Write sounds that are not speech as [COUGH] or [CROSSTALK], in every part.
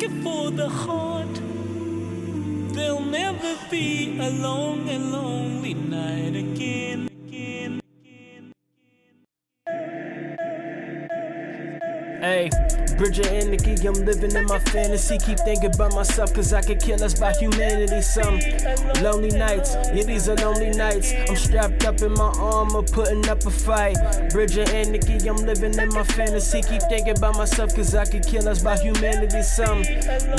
looking for the heart. There'll never be a long and lonely night again. Bridge Of Anarchy, I'm living in my fantasy. Keep thinking about myself, cause I could kill us by humanity. Some lonely nights, yeah, these are lonely nights. I'm strapped up in my armor, putting up a fight. Bridge Of Anarchy, I'm living in my fantasy. Keep thinking about myself, cause I could kill us by humanity. Some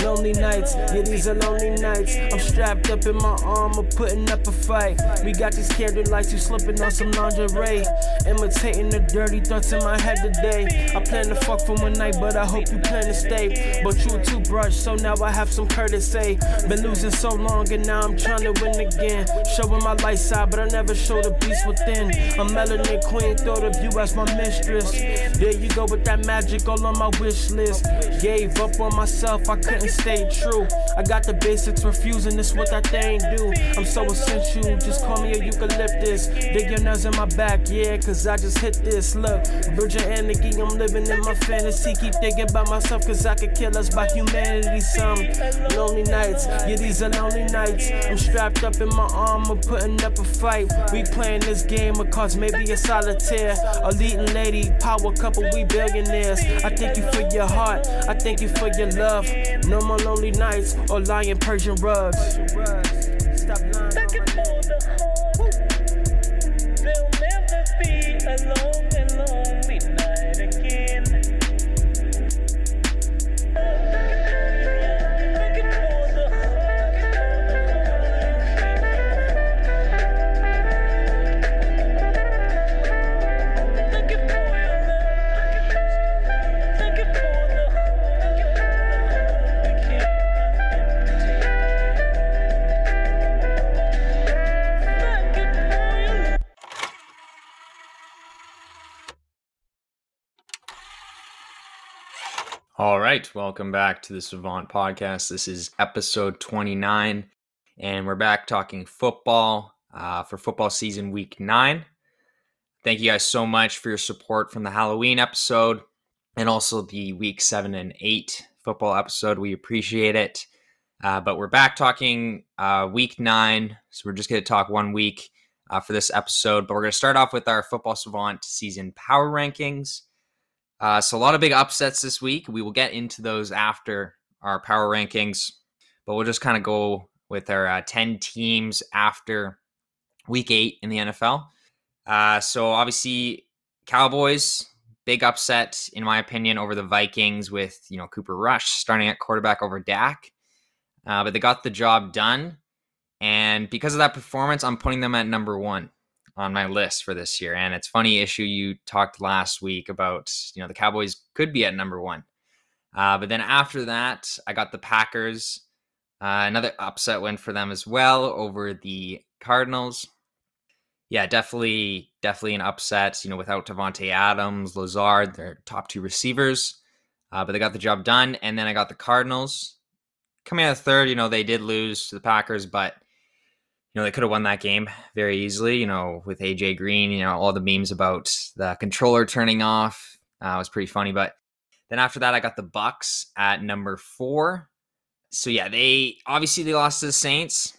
lonely nights, yeah, these are lonely nights. I'm strapped up in my armor, putting up a fight. We got these candle lights, you slipping on some lingerie. Imitating the dirty thoughts in my head today. I plan to fuck for one night, but I hope you plan to stay. But you a toothbrush, so now I have some courtesy. Been losing so long, and now I'm trying to win again. Showing my light side, but I never show the beast within. A melanin queen, thought of you as my mistress. There you go with that magic all on my wish list. Gave up on myself, I couldn't stay true. I got the basics, refusing this what that thing do. I'm so essential, just call me a eucalyptus. Dig your nails in my back, yeah, cause I just hit this. Look, Virgin Anarchy, I'm living in my fantasy. Keep thinking about myself, cause I could kill us by humanity. Some lonely nights, yeah, these are lonely nights. I'm strapped up in my armor, putting up a fight. We playing this game of cards, maybe a solitaire. Elite and lady, power couple, we billionaires. I thank you for your heart, I thank you for your love. No more lonely nights or lying Persian rugs. Stop lying Welcome back to the Savant Podcast. This is episode 29, and we're back talking football uh, for football season week nine. Thank you guys so much for your support from the Halloween episode and also the week seven and eight football episode. We appreciate it. Uh, but we're back talking uh, week nine, so we're just going to talk one week uh, for this episode. But we're going to start off with our Football Savant season power rankings. Uh, so a lot of big upsets this week. We will get into those after our power rankings, but we'll just kind of go with our uh, 10 teams after week eight in the NFL. Uh, so obviously, Cowboys, big upset, in my opinion, over the Vikings with, you know, Cooper Rush starting at quarterback over Dak. Uh, but they got the job done. And because of that performance, I'm putting them at number one on my list for this year. And it's funny issue you talked last week about, you know, the Cowboys could be at number one. Uh, but then after that, I got the Packers. Uh, another upset win for them as well over the Cardinals. Yeah, definitely, definitely an upset. You know, without Davante Adams, Lazard, their top two receivers, uh, but they got the job done. And then I got the Cardinals coming out of third. You know, they did lose to the Packers, but you know, they could have won that game very easily, you know, with AJ Green, you know, all the memes about the controller turning off uh, was pretty funny. But then after that, I got the Bucks at number four. So yeah, they obviously they lost to the Saints,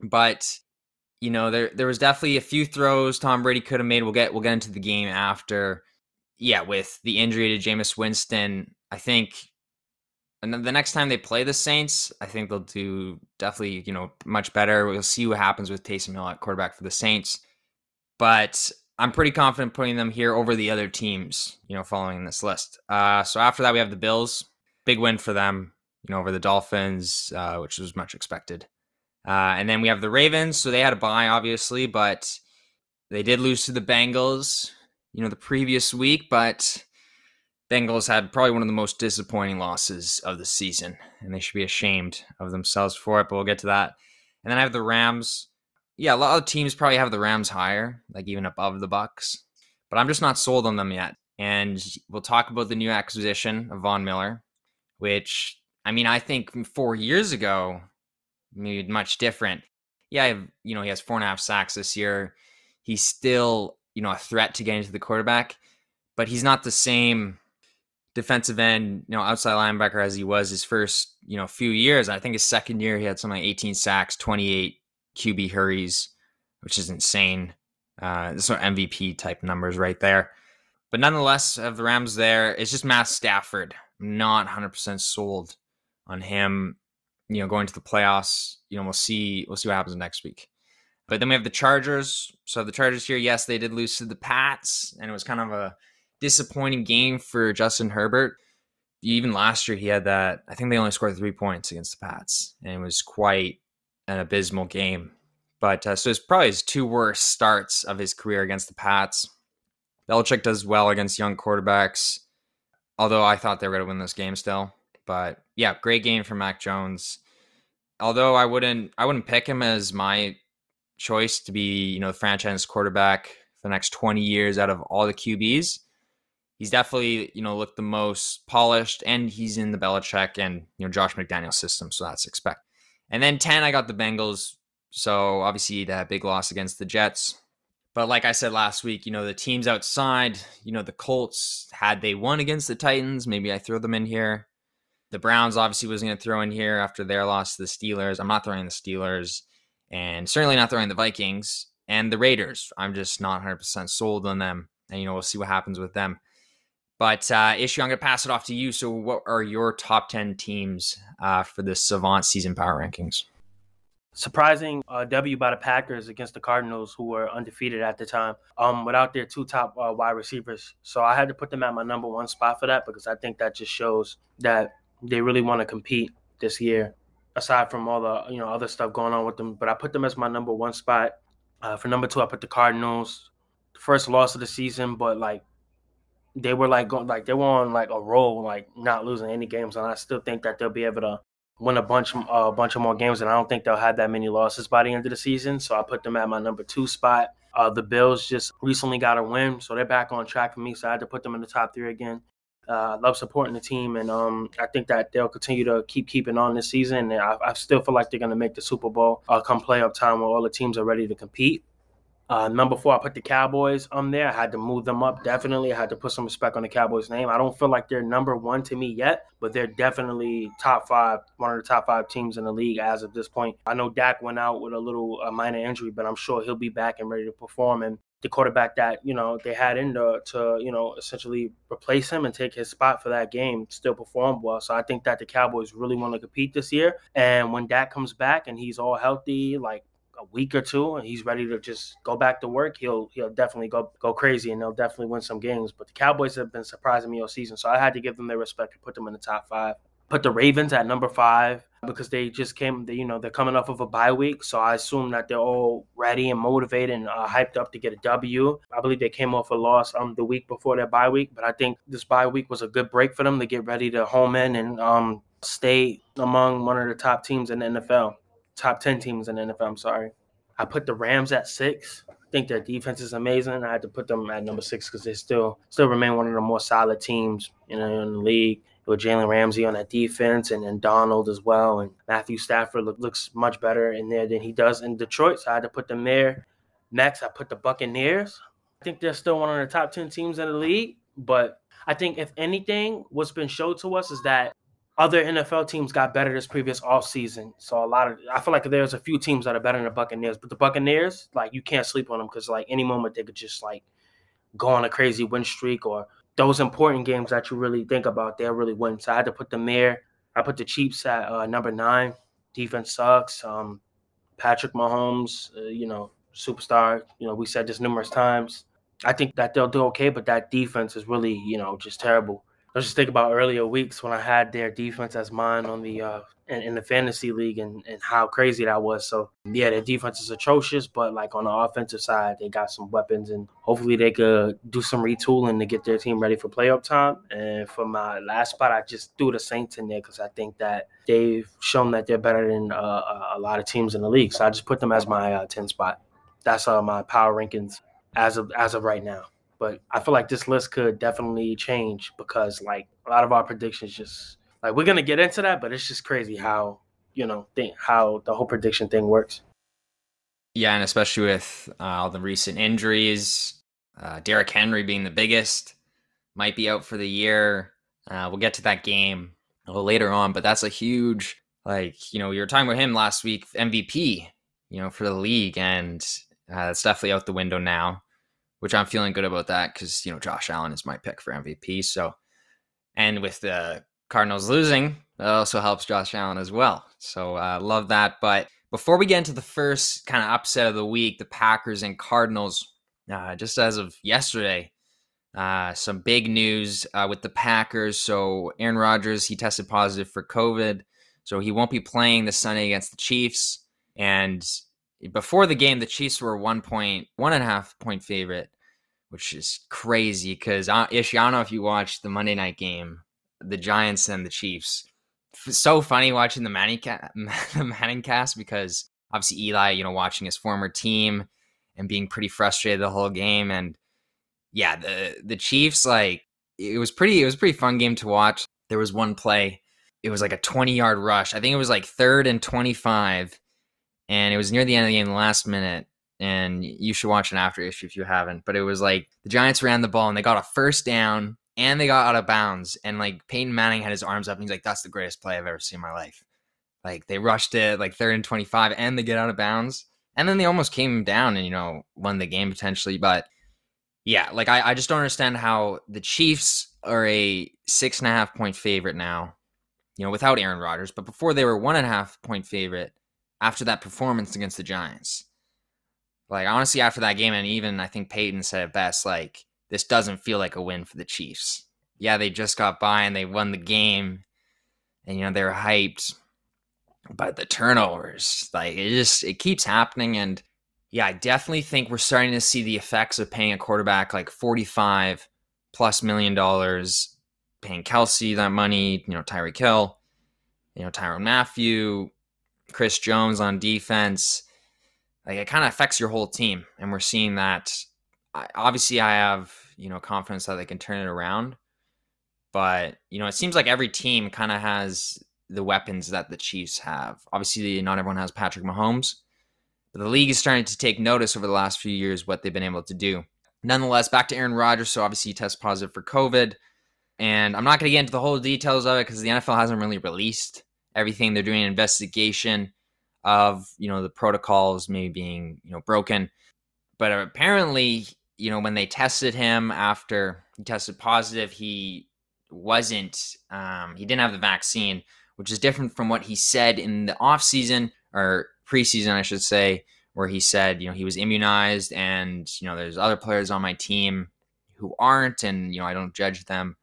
but you know, there there was definitely a few throws Tom Brady could have made. We'll get we'll get into the game after. Yeah, with the injury to Jameis Winston, I think and then the next time they play the Saints, I think they'll do definitely, you know, much better. We'll see what happens with Taysom Hill at quarterback for the Saints. But I'm pretty confident putting them here over the other teams, you know, following this list. Uh, so after that, we have the Bills. Big win for them, you know, over the Dolphins, uh, which was much expected. Uh, and then we have the Ravens. So they had a bye, obviously, but they did lose to the Bengals, you know, the previous week. But Bengals had probably one of the most disappointing losses of the season, and they should be ashamed of themselves for it. But we'll get to that. And then I have the Rams. Yeah, a lot of teams probably have the Rams higher, like even above the Bucks. But I'm just not sold on them yet. And we'll talk about the new acquisition of Von Miller, which I mean, I think four years ago, maybe much different. Yeah, have, you know, he has four and a half sacks this year. He's still, you know, a threat to get into the quarterback, but he's not the same defensive end, you know, outside linebacker as he was his first, you know, few years. I think his second year he had something like 18 sacks, 28 QB hurries, which is insane. Uh, this are MVP type numbers right there. But nonetheless, of the Rams there, it's just Matt Stafford. Not 100% sold on him, you know, going to the playoffs. You know, we'll see we'll see what happens next week. But then we have the Chargers. So the Chargers here, yes, they did lose to the Pats, and it was kind of a disappointing game for Justin Herbert. Even last year, he had that. I think they only scored three points against the Pats, and it was quite an abysmal game. But uh, so it's probably his two worst starts of his career against the Pats. Belichick does well against young quarterbacks, although I thought they were going to win this game still. But yeah, great game for Mac Jones. Although I wouldn't, I wouldn't pick him as my choice to be, you know, the franchise quarterback for the next 20 years out of all the QBs. He's definitely, you know, looked the most polished and he's in the Belichick and, you know, Josh McDaniel system. So that's expect. And then 10, I got the Bengals. So obviously that big loss against the Jets. But like I said last week, you know, the teams outside, you know, the Colts, had they won against the Titans, maybe I throw them in here. The Browns obviously was going to throw in here after their loss to the Steelers. I'm not throwing the Steelers and certainly not throwing the Vikings and the Raiders. I'm just not 100% sold on them. And, you know, we'll see what happens with them. But, uh, I'm going to pass it off to you. So, what are your top 10 teams uh, for the Savant season power rankings? surprising uh, W by the Packers against the Cardinals, who were undefeated at the time, um, without their two top uh, wide receivers. So I had to put them at my number one spot for that because I think that just shows that they really want to compete this year. Aside from all the you know other stuff going on with them, but I put them as my number one spot. Uh, for number two, I put the Cardinals. First loss of the season, but like they were like going like they were on like a roll, like not losing any games, and I still think that they'll be able to win a bunch a uh, bunch of more games, and I don't think they'll have that many losses by the end of the season. So I put them at my number two spot. Uh, the Bills just recently got a win, so they're back on track for me. So I had to put them in the top three again. Uh, I love supporting the team, and um, I think that they'll continue to keep keeping on this season. And I, I still feel like they're going to make the Super Bowl uh, come playoff time, where all the teams are ready to compete. Uh, number four, I put the Cowboys on there. I had to move them up. Definitely, I had to put some respect on the Cowboys' name. I don't feel like they're number one to me yet, but they're definitely top five, one of the top five teams in the league as of this point. I know Dak went out with a little minor injury, but I'm sure he'll be back and ready to perform. And the quarterback that you know they had in to, to you know essentially replace him and take his spot for that game still performed well. So I think that the Cowboys really want to compete this year. And when Dak comes back and he's all healthy, like a week or two and he's ready to just go back to work, he'll he'll definitely go go crazy and they'll definitely win some games. But the Cowboys have been surprising me all season, so I had to give them their respect and put them in the top five. Put the Ravens at number five because they just came, they, you know, they're coming off of a bye week, so I assume that they're all ready and motivated and uh, hyped up to get a W. I believe they came off a loss um the week before their bye week, but I think this bye week was a good break for them to get ready to home in and um stay among one of the top teams in the NFL top 10 teams in the NFL. I'm sorry. I put the Rams at six. I think their defense is amazing. I had to put them at number six because they still still remain one of the more solid teams in, in the league. With Jalen Ramsey on that defense and Donald as well. And Matthew Stafford look, looks much better in there than he does in Detroit. So I had to put them there. Next, I put the Buccaneers. I think they're still one of the top 10 teams in the league. But I think, if anything, what's been showed to us is that other NFL teams got better this previous offseason. So a lot of I feel like there's a few teams that are better than the Buccaneers, but the Buccaneers, like you can't sleep on them because like any moment they could just like go on a crazy win streak or those important games that you really think about, they'll really win. So I had to put them there. I put the Chiefs at uh, number nine. Defense sucks. Um, Patrick Mahomes, uh, you know, superstar. You know, we said this numerous times. I think that they'll do okay, but that defense is really, you know, just terrible. Was just thinking about earlier weeks when I had their defense as mine on the uh in, in, the fantasy league and, and how crazy that was. So yeah, their defense is atrocious, but like on the offensive side, they got some weapons and hopefully they could do some retooling to get their team ready for playoff time. And for my last spot, I just threw the Saints in there because I think that they've shown that they're better than uh, a lot of teams in the league. So I just put them as my uh, 10 spot. That's uh, my power rankings as of as of right now. But I feel like this list could definitely change because like a lot of our predictions just like we're gonna get into that, but it's just crazy how you know think how the whole prediction thing works. Yeah, and especially with uh, all the recent injuries, uh, Derrick Henry being the biggest, might be out for the year. Uh, we'll get to that game a little later on, but that's a huge, like, you know, you were talking about him last week, MVP, you know, for the league, and uh, it's definitely out the window now, which I'm feeling good about that because, you know, Josh Allen is my pick for MVP. So, and with the Cardinals losing, that also helps Josh Allen as well. So, uh, love that. But before we get into the first kind of upset of the week, the Packers and Cardinals, uh, just as of yesterday, uh, some big news uh, with the Packers. So Aaron Rodgers, he tested positive for COVID, so he won't be playing this Sunday against the Chiefs. And before the game, the Chiefs were one point, one and a half point favorite, which is crazy. Because uh, Ish, I don't know if you watched the Monday night game, the Giants and the Chiefs. So funny watching the Manning, ca- [LAUGHS] the Manning cast because obviously Eli, you know, watching his former team and being pretty frustrated the whole game and yeah, the the Chiefs like it was pretty it was pretty fun game to watch. There was one play, it was like a 20 yard rush. I think it was like third and 25, and it was near the end of the game, the last minute. And you should watch an after issue if you haven't. But it was like the Giants ran the ball and they got a first down and they got out of bounds. And like Peyton Manning had his arms up and he's like, "That's the greatest play I've ever seen in my life." Like they rushed it like third and 25 and they get out of bounds. And then they almost came down and you know won the game potentially, but yeah, like I, I just don't understand how the Chiefs are a six and a half point favorite now, you know, without Aaron Rodgers, but before they were one and a half point favorite after that performance against the Giants. Like honestly, after that game, and even I think Peyton said it best, like this doesn't feel like a win for the Chiefs. Yeah, they just got by and they won the game, and you know they're hyped, but the turnovers, like it just it keeps happening, and yeah, I definitely think we're starting to see the effects of paying a quarterback like 45 plus million dollars, paying Kelce that money, you know, Tyreek Hill, you know, Tyrann Mathieu, Chris Jones on defense. Like it kind of affects your whole team. And we're seeing that. I, obviously, I have, you know, confidence that they can turn it around. But, you know, it seems like every team kind of has the weapons that the Chiefs have. Obviously, not everyone has Patrick Mahomes but the league is starting to take notice over the last few years what they've been able to do. Nonetheless, back to Aaron Rodgers. So obviously he tests positive for COVID. And I'm not going to get into the whole details of it because the NFL hasn't really released everything. They're doing an investigation of, you know, the protocols maybe being, you know, broken. But apparently, you know, when they tested him after he tested positive, he wasn't, um, he didn't have the vaccine, which is different from what he said in the off season or preseason, I should say, where he said, you know, he was immunized and, you know, there's other players on my team who aren't, and, you know, I don't judge them.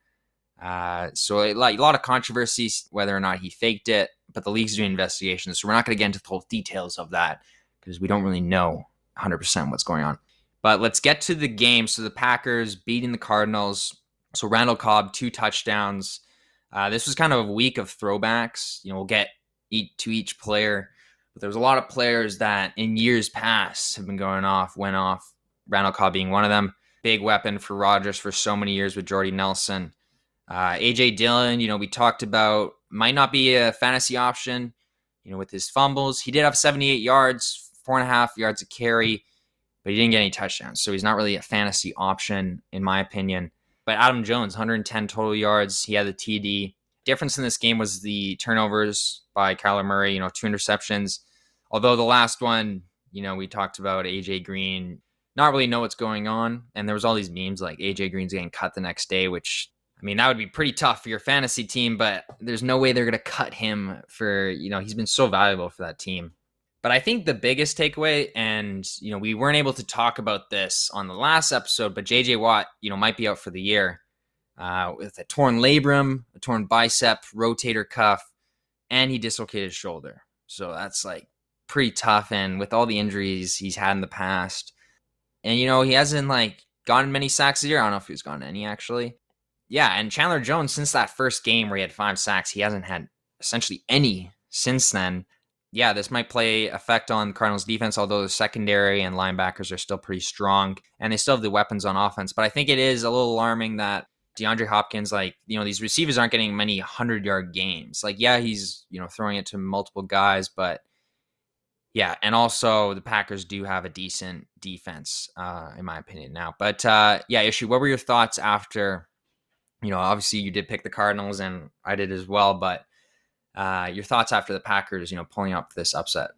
Uh, so a lot, a lot of controversies whether or not he faked it, but the league's doing investigations. So we're not going to get into the whole details of that because we don't really know 100% what's going on. But let's get to the game. So the Packers beating the Cardinals. So Randall Cobb, two touchdowns. Uh, this was kind of a week of throwbacks. You know, we'll get each, to each player but there was a lot of players that in years past have been going off, went off. Randall Cobb being one of them. Big weapon for Rodgers for so many years with Jordy Nelson. Uh, AJ Dillon, you know, we talked about might not be a fantasy option, you know, with his fumbles. He did have 78 yards, four and a half yards of carry, but he didn't get any touchdowns. So he's not really a fantasy option, in my opinion. But Aaron Jones, 110 total yards. He had the TD. Difference in this game was the turnovers by Kyler Murray, you know, two interceptions. Although the last one, you know, we talked about AJ Green not really know what's going on. And there was all these memes like AJ Green's getting cut the next day, which I mean, that would be pretty tough for your fantasy team, but there's no way they're going to cut him for, you know, he's been so valuable for that team. But I think the biggest takeaway, and, you know, we weren't able to talk about this on the last episode, but JJ Watt, you know, might be out for the year uh, with a torn labrum, a torn bicep, rotator cuff, and he dislocated his shoulder. So that's like pretty tough. And with all the injuries he's had in the past, and you know, he hasn't like gotten many sacks a year. I don't know if he's gotten any actually. Yeah, and Chandler Jones, since that first game where he had five sacks, he hasn't had essentially any since then. Yeah, this might play effect on Cardinals defense, although the secondary and linebackers are still pretty strong and they still have the weapons on offense. But I think it is a little alarming that DeAndre Hopkins, like, you know, these receivers aren't getting many 100 yard games. Like, yeah, he's, you know, throwing it to multiple guys, but yeah, and also the Packers do have a decent defense, uh, in my opinion now. But uh, yeah, issue. What were your thoughts after you know, obviously you did pick the Cardinals and I did as well, but uh, your thoughts after the Packers, you know, pulling up this upset?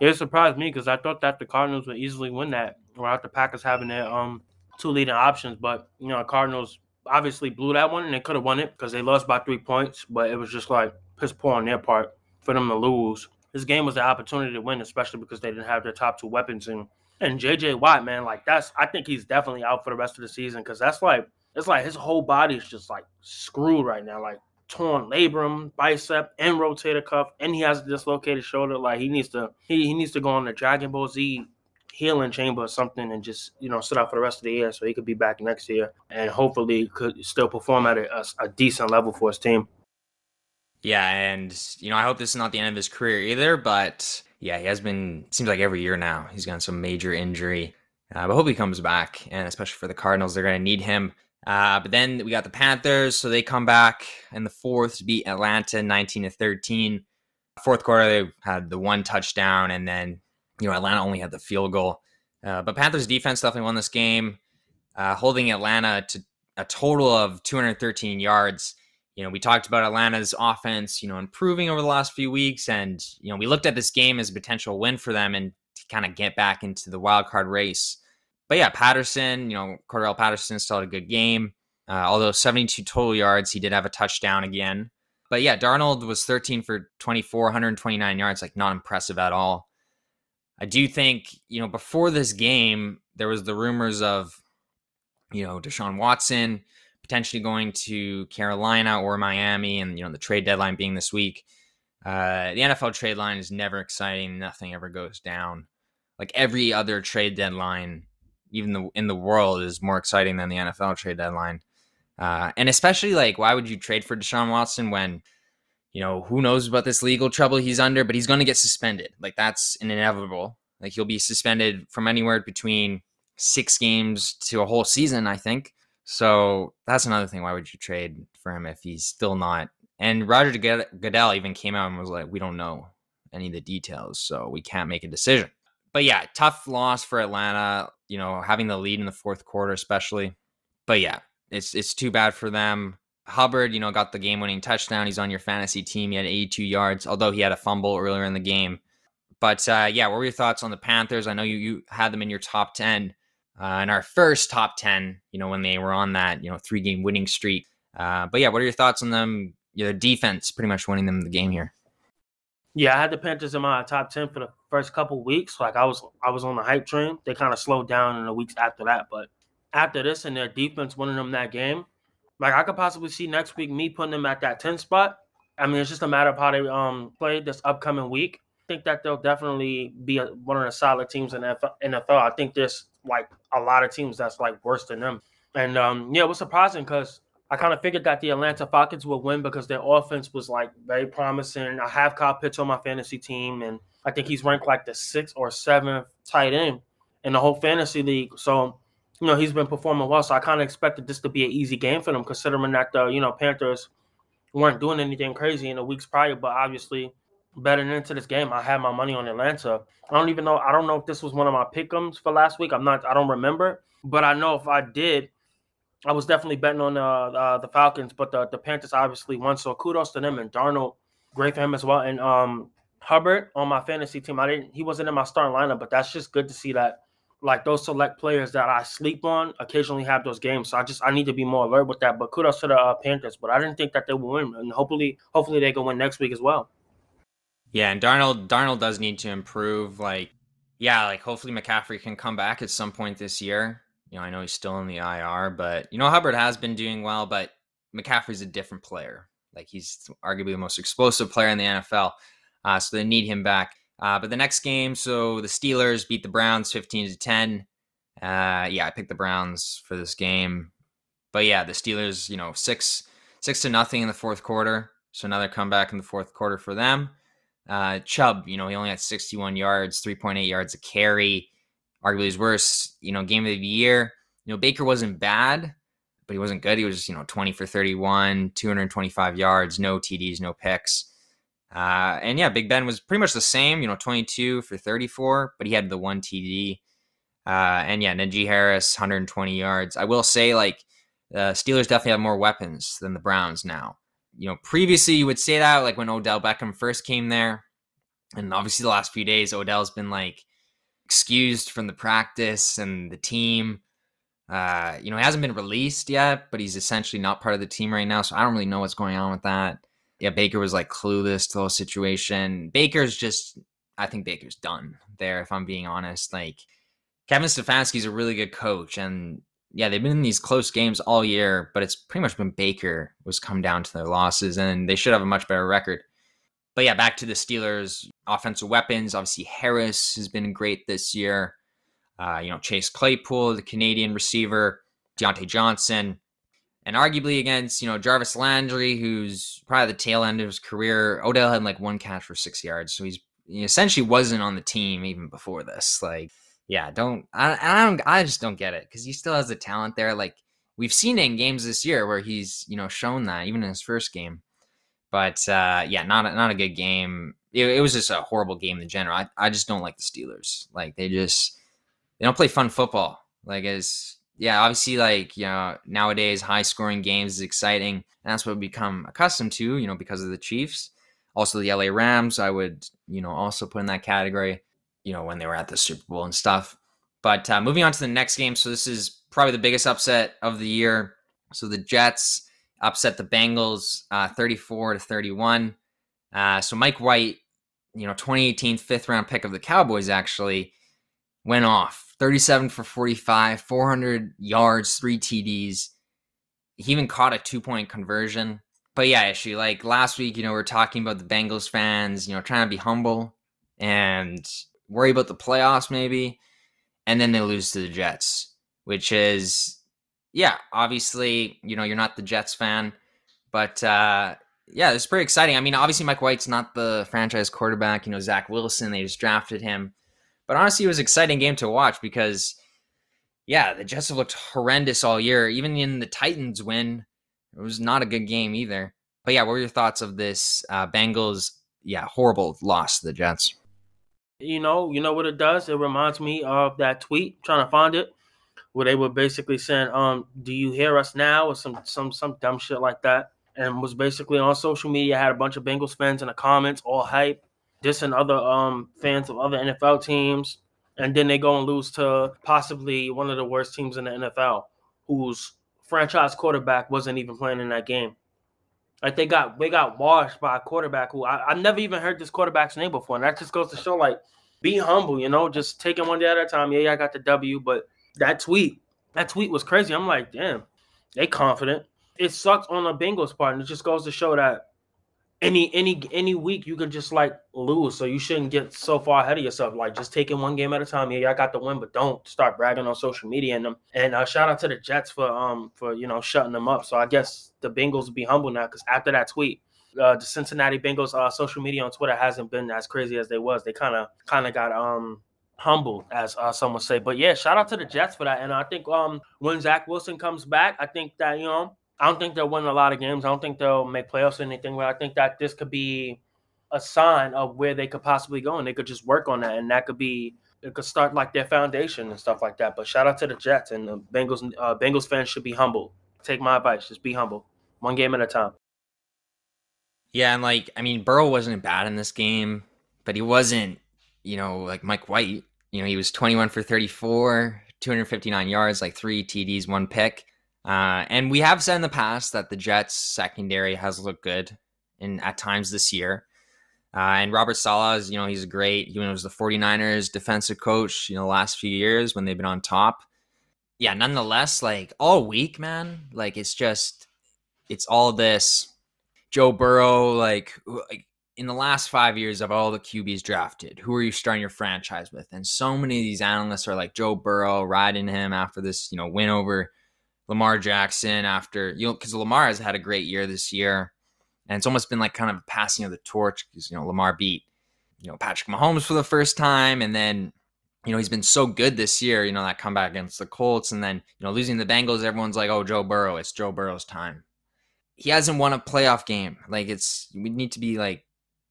It surprised me because I thought that the Cardinals would easily win that without the Packers having their um two leading options. But you know, Cardinals obviously blew that one and they could have won it because they lost by three points. But it was just like piss poor on their part for them to lose. This game was the opportunity to win, especially because they didn't have their top two weapons and and JJ Watt, man, like that's I think he's definitely out for the rest of the season because that's like it's like his whole body is just like screwed right now, like torn labrum, bicep, and rotator cuff, and he has a dislocated shoulder. Like he needs to he, he needs to go on the Dragon Ball Z healing chamber or something and just you know sit out for the rest of the year so he could be back next year and hopefully could still perform at a, a, a decent level for his team. Yeah, and you know I hope this is not the end of his career either, but yeah, he has been seems like every year now he's gotten some major injury. Uh, but hope he comes back, and especially for the Cardinals, they're going to need him. Uh, but then we got the Panthers, so they come back in the fourth to beat Atlanta 19 to 13. Fourth quarter, they had the one touchdown, and then you know Atlanta only had the field goal. Uh, but Panthers defense definitely won this game, uh, holding Atlanta to a total of 213 yards. You know, we talked about Atlanta's offense, you know, improving over the last few weeks, and you know, we looked at this game as a potential win for them and to kind of get back into the wild card race but yeah, Patterson, you know, Cordarrelle Patterson still had a good game. Uh, although 72 total yards, he did have a touchdown again. But yeah, Darnold was 13 for 24, 129 yards, like not impressive at all. I do think, you know, before this game, there was the rumors of, you know, Deshaun Watson potentially going to Carolina or Miami, and you know, the trade deadline being this week. Uh, the NFL trade line is never exciting. Nothing ever goes down. Like every other trade deadline, even the in the world is more exciting than the NFL trade deadline. Uh, and especially like, why would you trade for Deshaun Watson when, you know, who knows about this legal trouble he's under, but he's going to get suspended. Like that's an inevitable. Like he'll be suspended from anywhere between six games to a whole season, I think. So that's another thing. Why would you trade for him if he's still not? And Roger Goodell even came out and was like, "We don't know any of the details, so we can't make a decision." But yeah, tough loss for Atlanta you know, having the lead in the fourth quarter, especially. But yeah, it's it's too bad for them. Hubbard, you know, got the game winning touchdown. He's on your fantasy team. He had 82 yards, although he had a fumble earlier in the game. But uh, yeah, what were your thoughts on the Panthers? I know you you had them in your top 10 uh, in our first top 10, you know, when they were on that, you know, three game winning streak. Uh, but yeah, what are your thoughts on them? Your defense pretty much winning them the game here. Yeah, I had the Panthers in my top ten for the first couple weeks. Like I was, I was on the hype train. They kind of slowed down in the weeks after that, but after this and their defense winning them that game, like I could possibly see next week me putting them at that ten spot. I mean, it's just a matter of how they um play this upcoming week. I think that they'll definitely be a, one of the solid teams in the NFL. I think there's like a lot of teams that's like worse than them. And um, yeah, it was surprising because I kind of figured that the Atlanta Falcons would win because their offense was like very promising. I have Kyle Pitts on my fantasy team, and I think he's ranked like the sixth or seventh tight end in the whole fantasy league. So, you know, he's been performing well. So I kind of expected this to be an easy game for them, considering that the you know Panthers weren't doing anything crazy in the weeks prior. But obviously, betting into this game, I had my money on Atlanta. I don't even know. I don't know if this was one of my pickums for last week. I'm not. I don't remember. But I know if I did I was definitely betting on uh, uh, the Falcons, but the, the Panthers obviously won. So kudos to them and Darnold, great for him as well. And um, Hubbard on my fantasy team, I didn't he wasn't in my starting lineup, but that's just good to see that like those select players that I sleep on occasionally have those games. So I just I need to be more alert with that. But kudos to the uh, Panthers. But I didn't think that they would win, and hopefully hopefully they can win next week as well. Yeah, and Darnold Darnold does need to improve. Like yeah, like hopefully McCaffrey can come back at some point this year. You know, I know he's still in the IR, but you know Hubbard has been doing well, but McCaffrey's a different player. Like he's arguably the most explosive player in the NFL. Uh, so they need him back. Uh, but the next game, so the Steelers beat the Browns 15 to 10. Uh, yeah, I picked the Browns for this game. But yeah, the Steelers, you know, six six to nothing in the fourth quarter. So another comeback in the fourth quarter for them. Uh, Chubb, you know, he only had 61 yards, 3.8 yards a carry arguably his worst, you know, game of the year. You know, Baker wasn't bad, but he wasn't good. He was, you know, 20 for 31, 225 yards, no TDs, no picks. Uh, and yeah, Big Ben was pretty much the same, you know, 22 for 34, but he had the one TD. Uh, and yeah, Najee Harris, 120 yards. I will say, like, uh, Steelers definitely have more weapons than the Browns now. You know, previously you would say that like when Odell Beckham first came there, and obviously the last few days Odell's been like excused from the practice and the team. Uh, you know, he hasn't been released yet, but he's essentially not part of the team right now. So I don't really know what's going on with that. Yeah, Baker was like clueless to the whole situation. Baker's just, I think Baker's done there, if I'm being honest. Like, Kevin Stefanski's a really good coach, and yeah, they've been in these close games all year, but it's pretty much been Baker was come down to their losses, and they should have a much better record. But yeah, back to the Steelers' offensive weapons. Obviously, Harris has been great this year. Uh, you know, Chase Claypool, the Canadian receiver, Diontae Johnson, and arguably against, you know, Jarvis Landry, who's probably the tail end of his career. Odell had like one catch for six yards. So he's he essentially wasn't on the team even before this. Like, yeah, don't I, I don't I just don't get it because he still has the talent there. Like we've seen it in games this year where he's you know shown that even in his first game. But uh, yeah, not a, not a good game. It, it, was just a horrible game in general. I, I just don't like the Steelers. Like they just they don't play fun football. Like as yeah, obviously like you know nowadays high scoring games is exciting, and that's what we become accustomed to. You know because of the Chiefs. Also the LA Rams, I would you know also put in that category you know, when they were at the Super Bowl and stuff. But uh, moving on to the next game. So this is probably the biggest upset of the year. So the Jets upset the Bengals uh, 34 to 31. Uh, so Mike White, you know, 2018 fifth round pick of the Cowboys actually went off 37 for 45, 400 yards, three TDs. He even caught a two point conversion. But yeah, actually, like last week, you know, we are talking about the Bengals fans, you know, trying to be humble. And worry about the playoffs maybe, and then they lose to the Jets, which is yeah, obviously you know you're not the Jets fan, but uh, yeah, it's pretty exciting. I mean, obviously Mike White's not the franchise quarterback. You know Zach Wilson, they just drafted him, but honestly, it was an exciting game to watch because yeah, the Jets have looked horrendous all year. Even in the Titans win, it was not a good game either. But yeah, what were your thoughts of this uh, Bengals? Yeah, horrible loss to the Jets. You know, you know what it does? It reminds me of that tweet. I'm trying to find it, where they were basically saying, "Um, do you hear us now?" or some some some dumb shit like that, and was basically on social media. Had a bunch of Bengals fans in the comments, all hype, dissing other um fans of other NFL teams, and then they go and lose to possibly one of the worst teams in the NFL, whose franchise quarterback wasn't even playing in that game. Like they got they got washed by a quarterback who I, have never even heard this quarterback's name before, and that just goes to show like be humble, you know, just taking one day at a time. Yeah, yeah, I got the W, but that tweet, that tweet was crazy. I'm like, damn, they confident. It sucks on the Bengals part, and it just goes to show that any any any week you can just like lose. So you shouldn't get so far ahead of yourself. Like just taking one game at a time. Yeah, I got the win, but don't start bragging on social media and them. And uh, shout out to the Jets for um for you know shutting them up. So I guess the Bengals will be humble now because after that tweet, uh, the Cincinnati Bengals uh, social media on Twitter hasn't been as crazy as they was. They kind of kind of got um humbled, as uh, some would say. But yeah, shout out to the Jets for that. And I think um when Zach Wilson comes back, I think that you know I don't think they'll win a lot of games. I don't think they'll make playoffs or anything. But I think that this could be a sign of where they could possibly go, and they could just work on that, and that could be it could start like their foundation and stuff like that. But shout out to the Jets and the Bengals. Uh, Bengals fans should be humble. Take my advice, just be humble, one game at a time. Yeah, and like I mean, Burrow wasn't bad in this game, but he wasn't, you know, like Mike White. You know, he was 21 for 34, 259 yards, like three TDs, one pick. Uh, and we have said in the past that the Jets secondary has looked good in at times this year. Uh, and Robert Saleh is, you know, he's great. He was the 49ers defensive coach, you know, the last few years when they've been on top. Yeah, nonetheless, like all week, man, like it's just, it's all this Joe Burrow, like, like in the last five years of all the QBs drafted, who are you starting your franchise with? And so many of these analysts are like Joe Burrow riding him after this, you know, win over Lamar Jackson after you know because Lamar has had a great year this year, and it's almost been like kind of a passing of the torch because you know Lamar beat you know Patrick Mahomes for the first time, and then you know he's been so good this year. You know that comeback against the Colts, and then you know losing the Bengals, everyone's like, oh Joe Burrow, it's Joe Burrow's time. He hasn't won a playoff game. Like it's we need to be like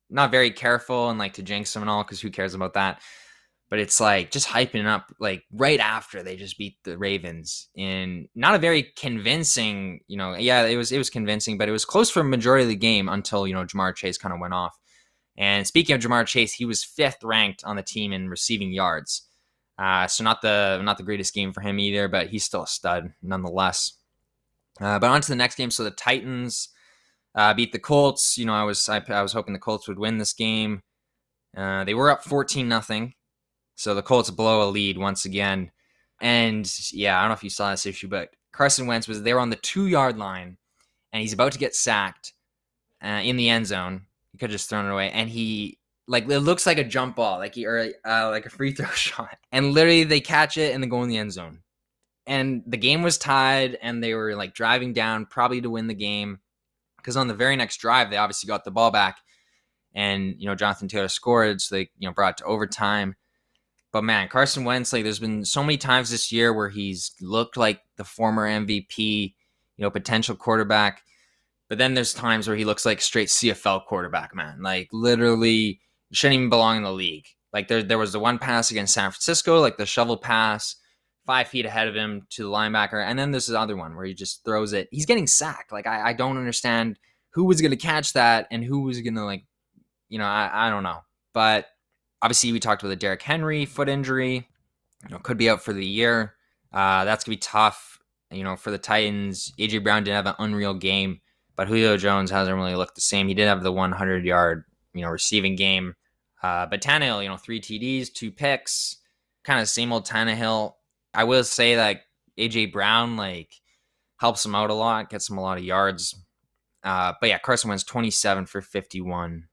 not very careful and like to jinx them and all because who cares about that. but it's like just hyping up like right after they just beat the Ravens in not a very convincing, you know, yeah, it was it was convincing, but it was close for majority of the game until, you know, Ja'Marr Chase kind of went off. And speaking of Ja'Marr Chase, he was fifth ranked on the team in receiving yards. Uh, so not the not the greatest game for him either, but he's still a stud nonetheless. Uh, but on to the next game. So the Titans uh, beat the Colts. You know, I was I, I was hoping the Colts would win this game. Uh, they were up fourteen nothing, so the Colts blow a lead once again. And yeah, I don't know if you saw this issue, but Carson Wentz was there on the two yard line, and he's about to get sacked uh, in the end zone. He could have just thrown it away, and he like it looks like a jump ball, like he or uh, like a free throw [LAUGHS] shot, and literally they catch it and they go in the end zone. And the game was tied, and they were like driving down probably to win the game, because on the very next drive they obviously got the ball back, and you know Jonathan Taylor scored, so they you know brought to overtime. But man, Carson Wentz, like there's been so many times this year where he's looked like the former MVP, you know, potential quarterback. But then there's times where he looks like straight CFL quarterback, man. Like literally shouldn't even belong in the league. Like there, there was the one pass against San Francisco, like the shovel pass, five feet ahead of him to the linebacker, and then this other one where he just throws it. He's getting sacked. Like I, I don't understand who was going to catch that and who was going to like, you know, I, I don't know. But obviously, we talked about the Derrick Henry foot injury. You know, could be out for the year. Uh, that's gonna be tough. You know, for the Titans, AJ Brown didn't have an unreal game, but Julio Jones hasn't really looked the same. He did have the 100 yard you know, receiving game. Uh, but Tannehill, you know, three TDs, two picks, kind of same old Tannehill. I will say that AJ Brown like helps him out a lot, gets him a lot of yards. Uh, but yeah, Carson Wentz 27 for 51,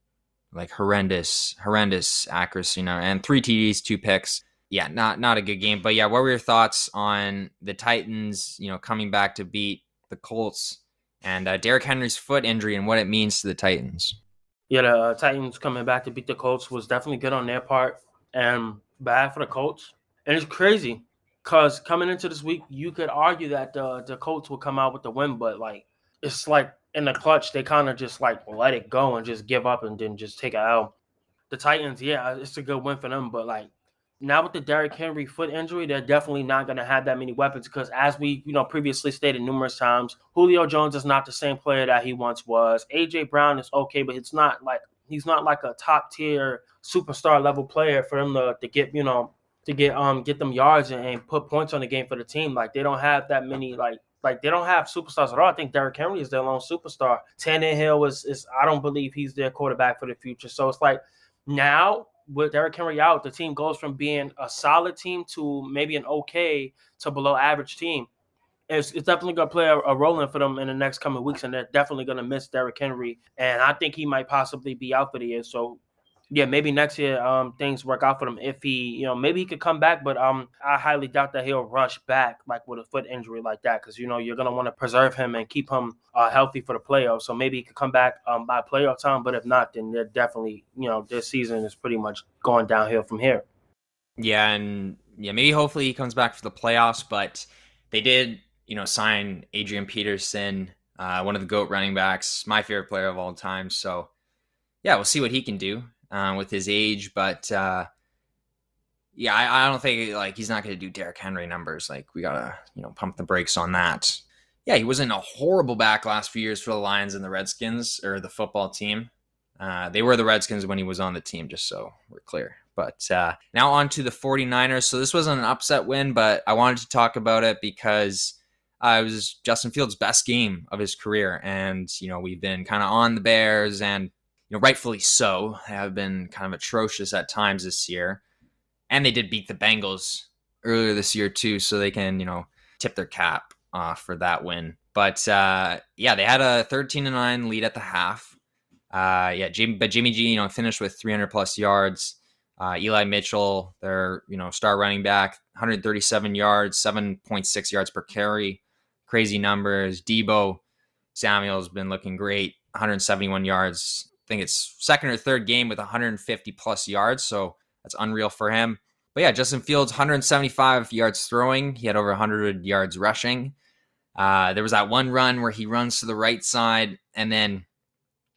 like horrendous, horrendous accuracy, know, and three TDs, two picks. Yeah, not not a good game. But yeah, what were your thoughts on the Titans? You know, coming back to beat the Colts and uh, Derrick Henry's foot injury and what it means to the Titans yeah, the uh, Titans coming back to beat the Colts was definitely good on their part and bad for the Colts. And it's crazy because coming into this week, you could argue that the the Colts will come out with the win, but like it's like in the clutch, they kind of just like let it go and just give up and then just take it out. The Titans, yeah, it's a good win for them, but like now with the Derrick Henry foot injury, they're definitely not going to have that many weapons because, as we you know previously stated numerous times, Julio Jones is not the same player that he once was. AJ Brown is okay, but it's not like he's not like a top tier superstar level player for them to, to get you know to get um get them yards and, and put points on the game for the team. Like they don't have that many like like they don't have superstars at all. I think Derrick Henry is their lone superstar. Tannehill is is I don't believe he's their quarterback for the future. So it's like now with Derrick Henry out, the team goes from being a solid team to maybe an okay to below average team. It's, it's definitely going to play a, a, role in for them in the next coming weeks, and they're definitely going to miss Derrick Henry. And I think he might possibly be out for the year. So yeah, maybe next year um things work out for him if he, you know, maybe he could come back, but um I highly doubt that he'll rush back like with a foot injury like that because you know you're gonna want to preserve him and keep him uh, healthy for the playoffs. So maybe he could come back um by playoff time, but if not, then they're definitely you know this season is pretty much going downhill from here. Yeah, and yeah, maybe hopefully he comes back for the playoffs, but they did you know sign Adrian Peterson, uh, one of the goat running backs, my favorite player of all time. So yeah, we'll see what he can do uh, with his age, but uh, yeah, I, I, don't think like he's not going to do Derrick Henry numbers. Like we gotta you know pump the brakes on that. Yeah, he was in a horrible back last few years for the Lions and the Redskins or the football team. Uh, they were the Redskins when he was on the team, just so we're clear. But uh, now on to the 49ers. So this wasn't an upset win, but I wanted to talk about it because uh, it was Justin Fields' best game of his career. And, you know, we've been kind of on the Bears and know, rightfully so, have been kind of atrocious at times this year. And they did beat the Bengals earlier this year too, so they can, you know, tip their cap uh, for that win. But uh, yeah, they had a 13 to 9 lead at the half. Uh, yeah, Jimmy, but Jimmy G, you know, finished with 300 plus yards. Uh, Eli Mitchell, their you know star running back, 137 yards, 7.6 yards per carry, crazy numbers. Deebo Samuel's been looking great, 171 yards, think it's second or third game with 150 plus yards. So that's unreal for him. But yeah, Justin Fields, 175 yards throwing. He had over 100 yards rushing. Uh, there was that one run where he runs to the right side and then,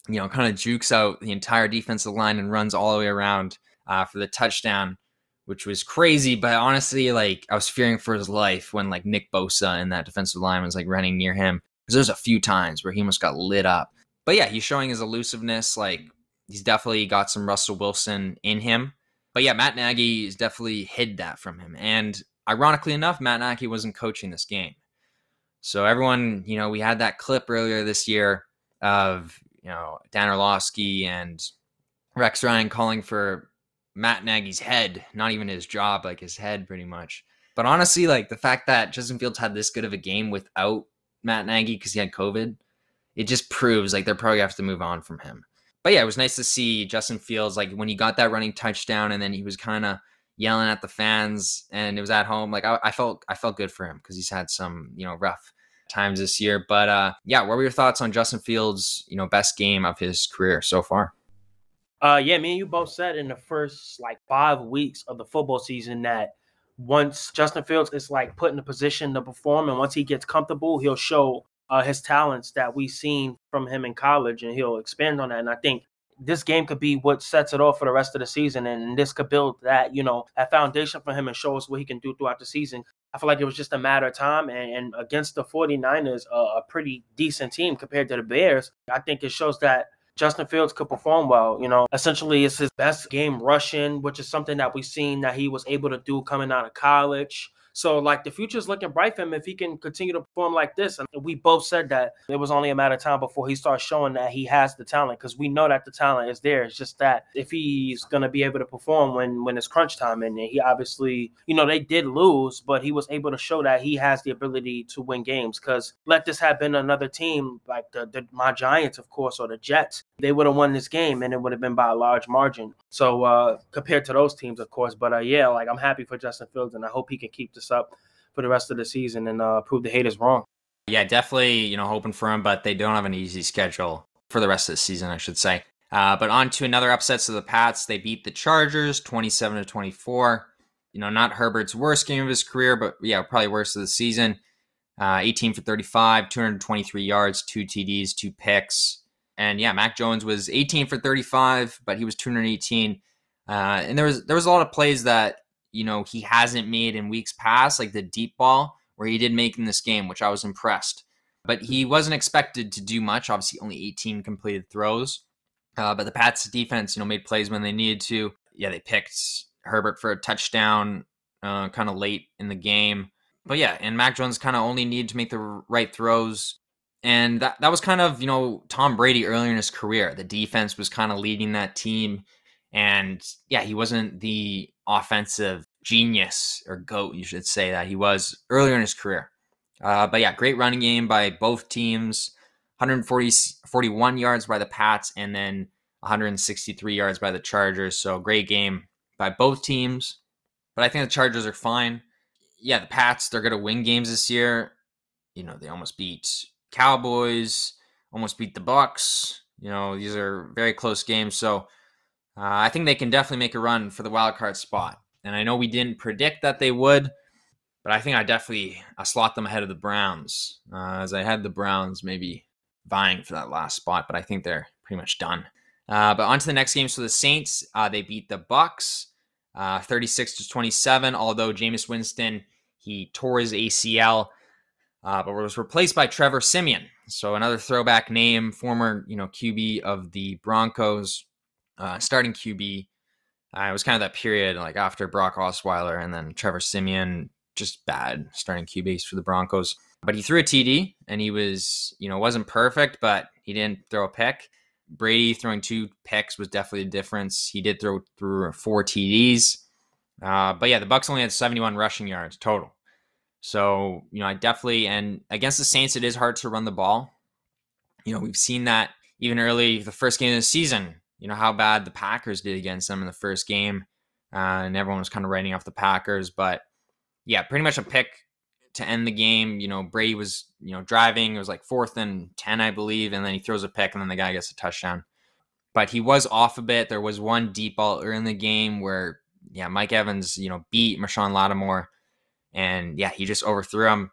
you know, kind of jukes out the entire defensive line and runs all the way around uh, for the touchdown, which was crazy. But honestly, like I was fearing for his life when like Nick Bosa and that defensive line was like running near him because there's a few times where he almost got lit up. But yeah, he's showing his elusiveness. Like he's definitely got some Russell Wilson in him. But yeah, Matt Nagy has definitely hid that from him. And ironically enough, Matt Nagy wasn't coaching this game. So everyone, you know, we had that clip earlier this year of, you know, Dan Orlovsky and Rex Ryan calling for Matt Nagy's head, not even his job, like his head pretty much. But honestly, like the fact that Justin Fields had this good of a game without Matt Nagy because he had COVID, it just proves like they're probably have to move on from him. But yeah, it was nice to see Justin Fields like when he got that running touchdown and then he was kind of yelling at the fans and it was at home. Like I, I felt I felt good for him because he's had some you know rough times this year. But uh, yeah, what were your thoughts on Justin Fields' you know best game of his career so far? Uh, yeah, me and you both said in the first like five weeks of the football season that once Justin Fields is like put in a position to perform, and once he gets comfortable, he'll show uh, his talents that we've seen from him in college, and he'll expand on that. And I think this game could be what sets it off for the rest of the season, and this could build that you know that foundation for him and show us what he can do throughout the season. I feel like it was just a matter of time, and, and against the 49ers, uh, a pretty decent team compared to the Bears, I think it shows that Justin Fields could perform well. You know, essentially it's his best game rushing, which is something that we've seen that he was able to do coming out of college. So like the future is looking bright for him if he can continue to perform like this. And we both said that it was only a matter of time before he starts showing that he has the talent because we know that the talent is there. It's just that if he's gonna be able to perform when when it's crunch time, and he obviously, you know, they did lose, but he was able to show that he has the ability to win games. Because let this have been another team like the, the my Giants, of course, or the Jets, they would have won this game and it would have been by a large margin. So uh compared to those teams, of course, but uh yeah, like I'm happy for Justin Fields and I hope he can keep this up for the rest of the season and uh, prove the haters wrong. Yeah, definitely, you know, hoping for him, but they don't have an easy schedule for the rest of the season, I should say. Uh, but on to another upset. So the Pats. They beat the Chargers 27 to 24. You know, not Herbert's worst game of his career, but yeah, probably worst of the season. Uh, 18 for 35, 223 yards, two TDs, two picks. And yeah, Mac Jones was 18 for 35, but he was 218. Uh, and there was there was a lot of plays that you know, he hasn't made in weeks past, like the deep ball where he did make in this game, which I was impressed. But he wasn't expected to do much. Obviously, only 18 completed throws. Uh, but the Pats defense, you know, made plays when they needed to. Yeah, they picked Herbert for a touchdown uh, kind of late in the game. But yeah, and Mac Jones kind of only needed to make the right throws. And that, that was kind of, you know, Tom Brady earlier in his career. The defense was kind of leading that team. And yeah, he wasn't the offensive genius or goat, you should say that he was earlier in his career. Uh, but yeah, great running game by both teams. 140, 41 yards by the Pats and then 163 yards by the Chargers. So great game by both teams. But I think the Chargers are fine. Yeah, the Pats, they're going to win games this year. You know, they almost beat Cowboys, almost beat the Bucks. You know, these are very close games. So uh, I think they can definitely make a run for the wild card spot. And I know we didn't predict that they would, but I think I definitely I slot them ahead of the Browns, uh, as I had the Browns maybe vying for that last spot, but I think they're pretty much done. Uh, but on to the next game. So the Saints, uh, they beat the Bucks, uh, 36 to 27. Although Jameis Winston he tore his ACL, uh, but was replaced by Trevor Siemian. So another throwback name, former you know QB of the Broncos uh, starting QB. Uh, it was kind of that period like after Brock Osweiler and then Trevor Siemian, just bad starting QBs for the Broncos. But he threw a TD and he was, you know, wasn't perfect, but he didn't throw a pick. Brady throwing two picks was definitely a difference. He did throw through four TDs. Uh, but yeah, the Bucks only had 71 rushing yards total. So, you know, I definitely and against the Saints it is hard to run the ball. You know, we've seen that even early the first game of the season you know how bad the Packers did against them in the first game, uh, and everyone was kind of writing off the Packers. But yeah, pretty much a pick to end the game. You know, Brady was you know driving. It was like fourth and ten, I believe, and then he throws a pick, and then the guy gets a touchdown. But he was off a bit. There was one deep ball early in the game where yeah, Mike Evans you know beat Marshon Lattimore, and yeah, he just overthrew him.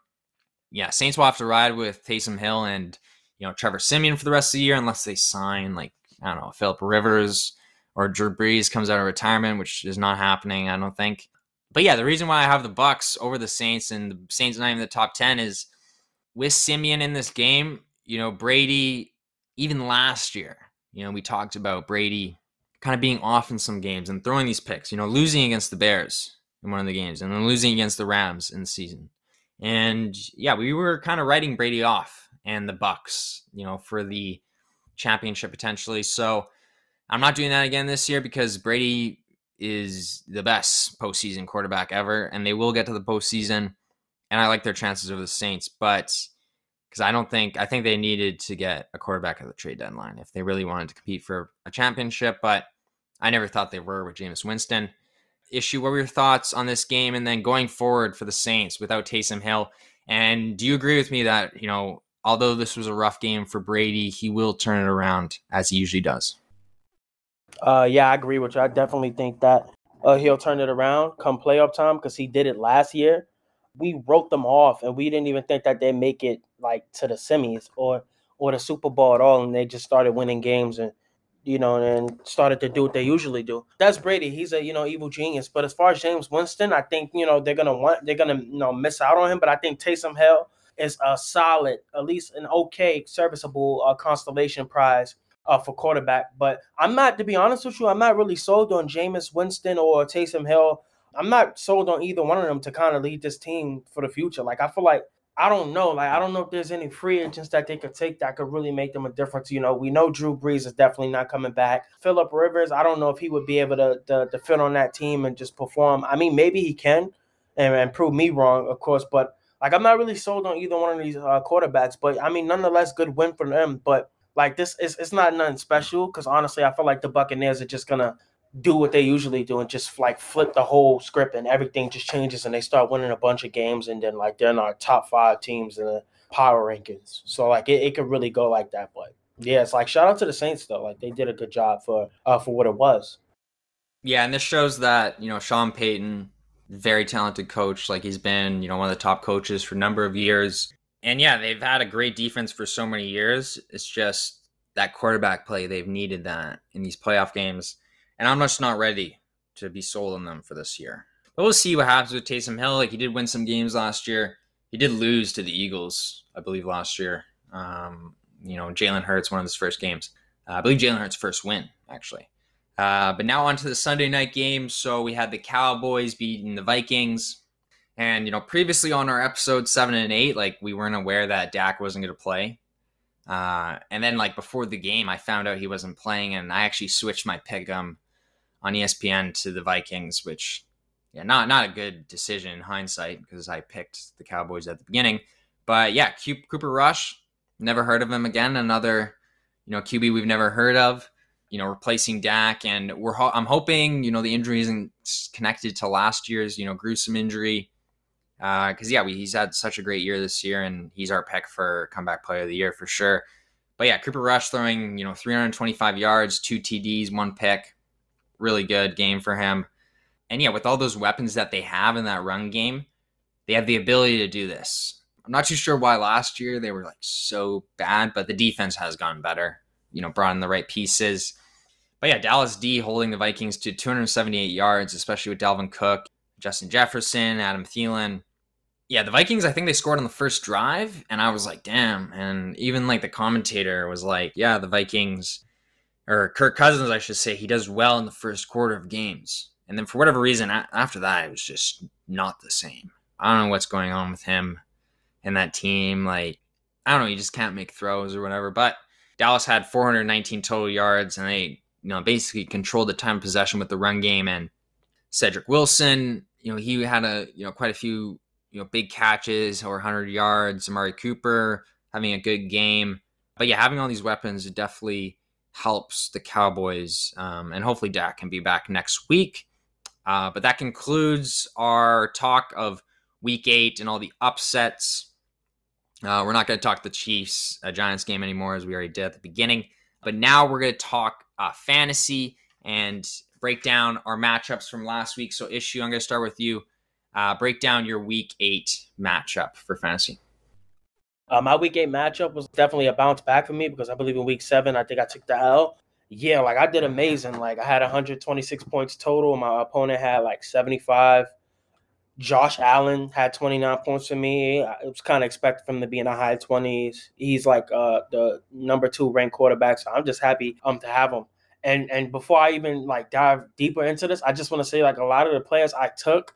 Yeah, Saints will have to ride with Taysom Hill and you know Trevor Siemian for the rest of the year unless they sign like I don't know, Philip Rivers or Drew Brees comes out of retirement, which is not happening, I don't think. But yeah, the reason why I have the Bucks over the Saints and the Saints not even the top 10 is with Siemian in this game, you know, Brady, even last year, you know, we talked about Brady kind of being off in some games and throwing these picks, you know, losing against the Bears in one of the games and then losing against the Rams in the season. And yeah, we were kind of writing Brady off and the Bucks, you know, for the championship potentially. So I'm not doing that again this year because Brady is the best postseason quarterback ever, and they will get to the postseason. And I like their chances over the Saints, but because I don't think I think they needed to get a quarterback at the trade deadline if they really wanted to compete for a championship. But I never thought they were with Jameis Winston. Issue, what were your thoughts on this game, and then going forward for the Saints without Taysom Hill? And do you agree with me that you know, although this was a rough game for Brady, he will turn it around as he usually does? Uh, yeah, I agree with you. I definitely think that uh, he'll turn it around come playoff time because he did it last year. We wrote them off, and we didn't even think that they'd make it like to the semis or or the Super Bowl at all, and they just started winning games and you know and started to do what they usually do. That's Brady. He's a you know evil genius. But as far as Jameis Winston, I think you know they're gonna want they're gonna you know miss out on him. But I think Taysom Hill is a solid, at least an okay, serviceable uh, constellation prize uh, for quarterback. But I'm not, to be honest with you, I'm not really sold on Jameis Winston or Taysom Hill. I'm not sold on either one of them to kind of lead this team for the future. Like I feel like I don't know. Like I don't know if there's any free agents that they could take that could really make them a difference. You know, we know Drew Brees is definitely not coming back. Philip Rivers, I don't know if he would be able to, to, to fit on that team and just perform. I mean, maybe he can, and, and prove me wrong, of course. But like I'm not really sold on either one of these uh, quarterbacks. But I mean, nonetheless, good win for them. But like this is it's not nothing special because honestly, I feel like the Buccaneers are just gonna do what they usually do and just like flip the whole script and everything just changes and they start winning a bunch of games and then like they're in our top five teams in the power rankings. So like it, it could really go like that. But yeah, it's like shout out to the Saints though. Like they did a good job for uh for what it was. Yeah, and this shows that, you know, Sean Payton, very talented coach. Like he's been, you know, one of the top coaches for a number of years. And yeah, they've had a great defense for so many years. It's just that quarterback play. They've needed that in these playoff games. And I'm just not ready to be sold on them for this year. But we'll see what happens with Taysom Hill. Like he did win some games last year. He did lose to the Eagles, I believe, last year. Um, you know, Jalen Hurts, one of his first games. Uh, I believe Jalen Hurts' first win, actually. Uh, but now on to the Sunday night game. So we had the Cowboys beating the Vikings. And you know, previously on our episode seven and eight, like we weren't aware that Dak wasn't going to play. Uh, and then like before the game, I found out he wasn't playing, and I actually switched my pick um on ESPN to the Vikings, which yeah, not not a good decision in hindsight because I picked the Cowboys at the beginning. But yeah, Cooper Rush, never heard of him again. Another you know QB we've never heard of. You know, replacing Dak, and we're ho- I'm hoping you know the injury isn't connected to last year's you know gruesome injury because uh, yeah, we, he's had such a great year this year, and he's our pick for comeback player of the year for sure. But yeah, Cooper Rush throwing you know 325 yards, two TDs, one pick, really good game for him. And yeah, with all those weapons that they have in that run game, they have the ability to do this. I'm not too sure why last year they were like so bad, but the defense has gotten better. You know, brought in the right pieces. But yeah, Dallas D holding the Vikings to 278 yards, especially with Dalvin Cook. Justin Jefferson, Adam Thielen. Yeah, the Vikings, I think they scored on the first drive, and I was like, damn. And even like the commentator was like, yeah, the Vikings, or Kirk Cousins, I should say, he does well in the first quarter of games. And then for whatever reason, after that, it was just not the same. I don't know what's going on with him and that team. Like, I don't know, he just can't make throws or whatever. But Dallas had 419 total yards, and they, you know, basically controlled the time possession with the run game. And Cedric Wilson, you know, he had a, you know, quite a few, you know, big catches or 100 yards. Amari Cooper having a good game. But yeah, having all these weapons definitely helps the Cowboys. Um, and hopefully Dak can be back next week. Uh, but that concludes our talk of week eight and all the upsets. Uh, we're not going to talk the Chiefs uh, Giants game anymore, as we already did at the beginning. But now we're going to talk uh, fantasy and break down our matchups from last week. So, issue, I'm going to start with you. Uh, break down your week eight matchup for fantasy. Uh, my week eight matchup was definitely a bounce back for me because I believe in week seven, I think I took the L. yeah, like I did amazing. Like I had 126 points total. My opponent had like 75. Josh Allen had 29 points for me. It was kind of expected from him to be in the high 20s. He's like uh, the number two ranked quarterback, so I'm just happy um to have him. And and before I even like dive deeper into this, I just want to say like a lot of the players I took,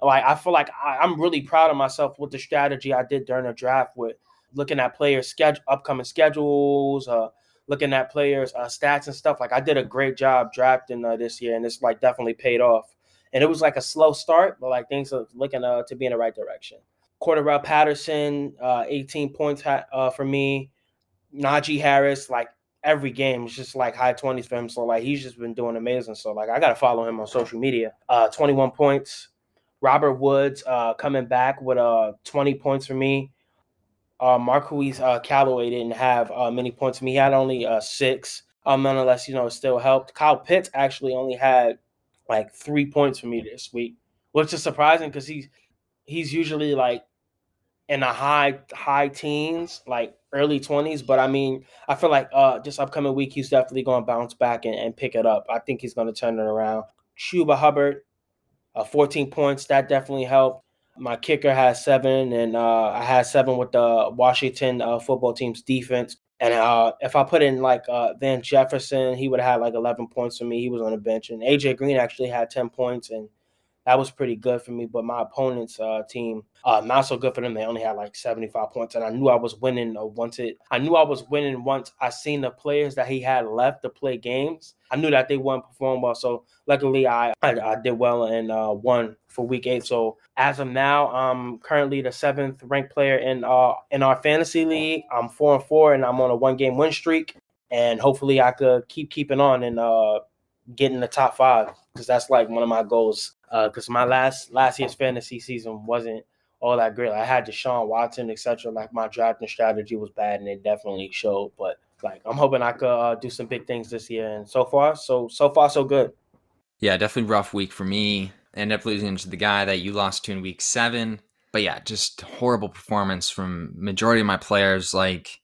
like I feel like I, I'm really proud of myself with the strategy I did during the draft with looking at players' schedule, upcoming schedules, uh, looking at players' uh, stats and stuff. Like I did a great job drafting uh, this year, and it's like definitely paid off. And it was like a slow start, but like things are looking uh, to be in the right direction. Cordarrelle Patterson, uh, 18 points uh, for me. Najee Harris, like every game is just like high 20s for him. So like he's just been doing amazing. So like I gotta follow him on social media. Uh 21 points. Robert Woods uh coming back with uh 20 points for me. Uh Marquise uh Callaway didn't have uh many points for me. He had only uh six. Um nonetheless, you know, it still helped. Kyle Pitts actually only had like three points for me this week, which is surprising because he's he's usually like in the high high teens, like early twenties. But I mean, I feel like uh this upcoming week he's definitely going to bounce back and, and pick it up. I think he's going to turn it around. Chuba Hubbard, uh, 14 points that definitely helped. My kicker has seven, and uh, I had seven with the Washington uh, football team's defense. And uh, if I put in like uh, Van Jefferson, he would have had like 11 points for me. He was on the bench, and AJ Green actually had 10 points, and that was pretty good for me. But my opponent's uh, team, uh, not so good for them. They only had like 75 points, and I knew I was winning once it. I knew I was winning once I seen the players that he had left to play games. I knew that they wouldn't perform well. So luckily, I I, I did well and uh, won for week eight. So as of now, I'm currently the seventh ranked player in uh in our fantasy league. I'm four and four, and I'm on a one game win streak. And hopefully, I could keep keeping on and uh get in the top five because that's like one of my goals because uh, my last last year's fantasy season wasn't all that great. I had Deshaun Watson, etc. Like my drafting strategy was bad, and it definitely showed. But like I'm hoping I could uh, do some big things this year, and so far, so so far, so good. Yeah, definitely rough week for me. End up losing to the guy that you lost to in week seven. But yeah, just horrible performance from majority of my players, like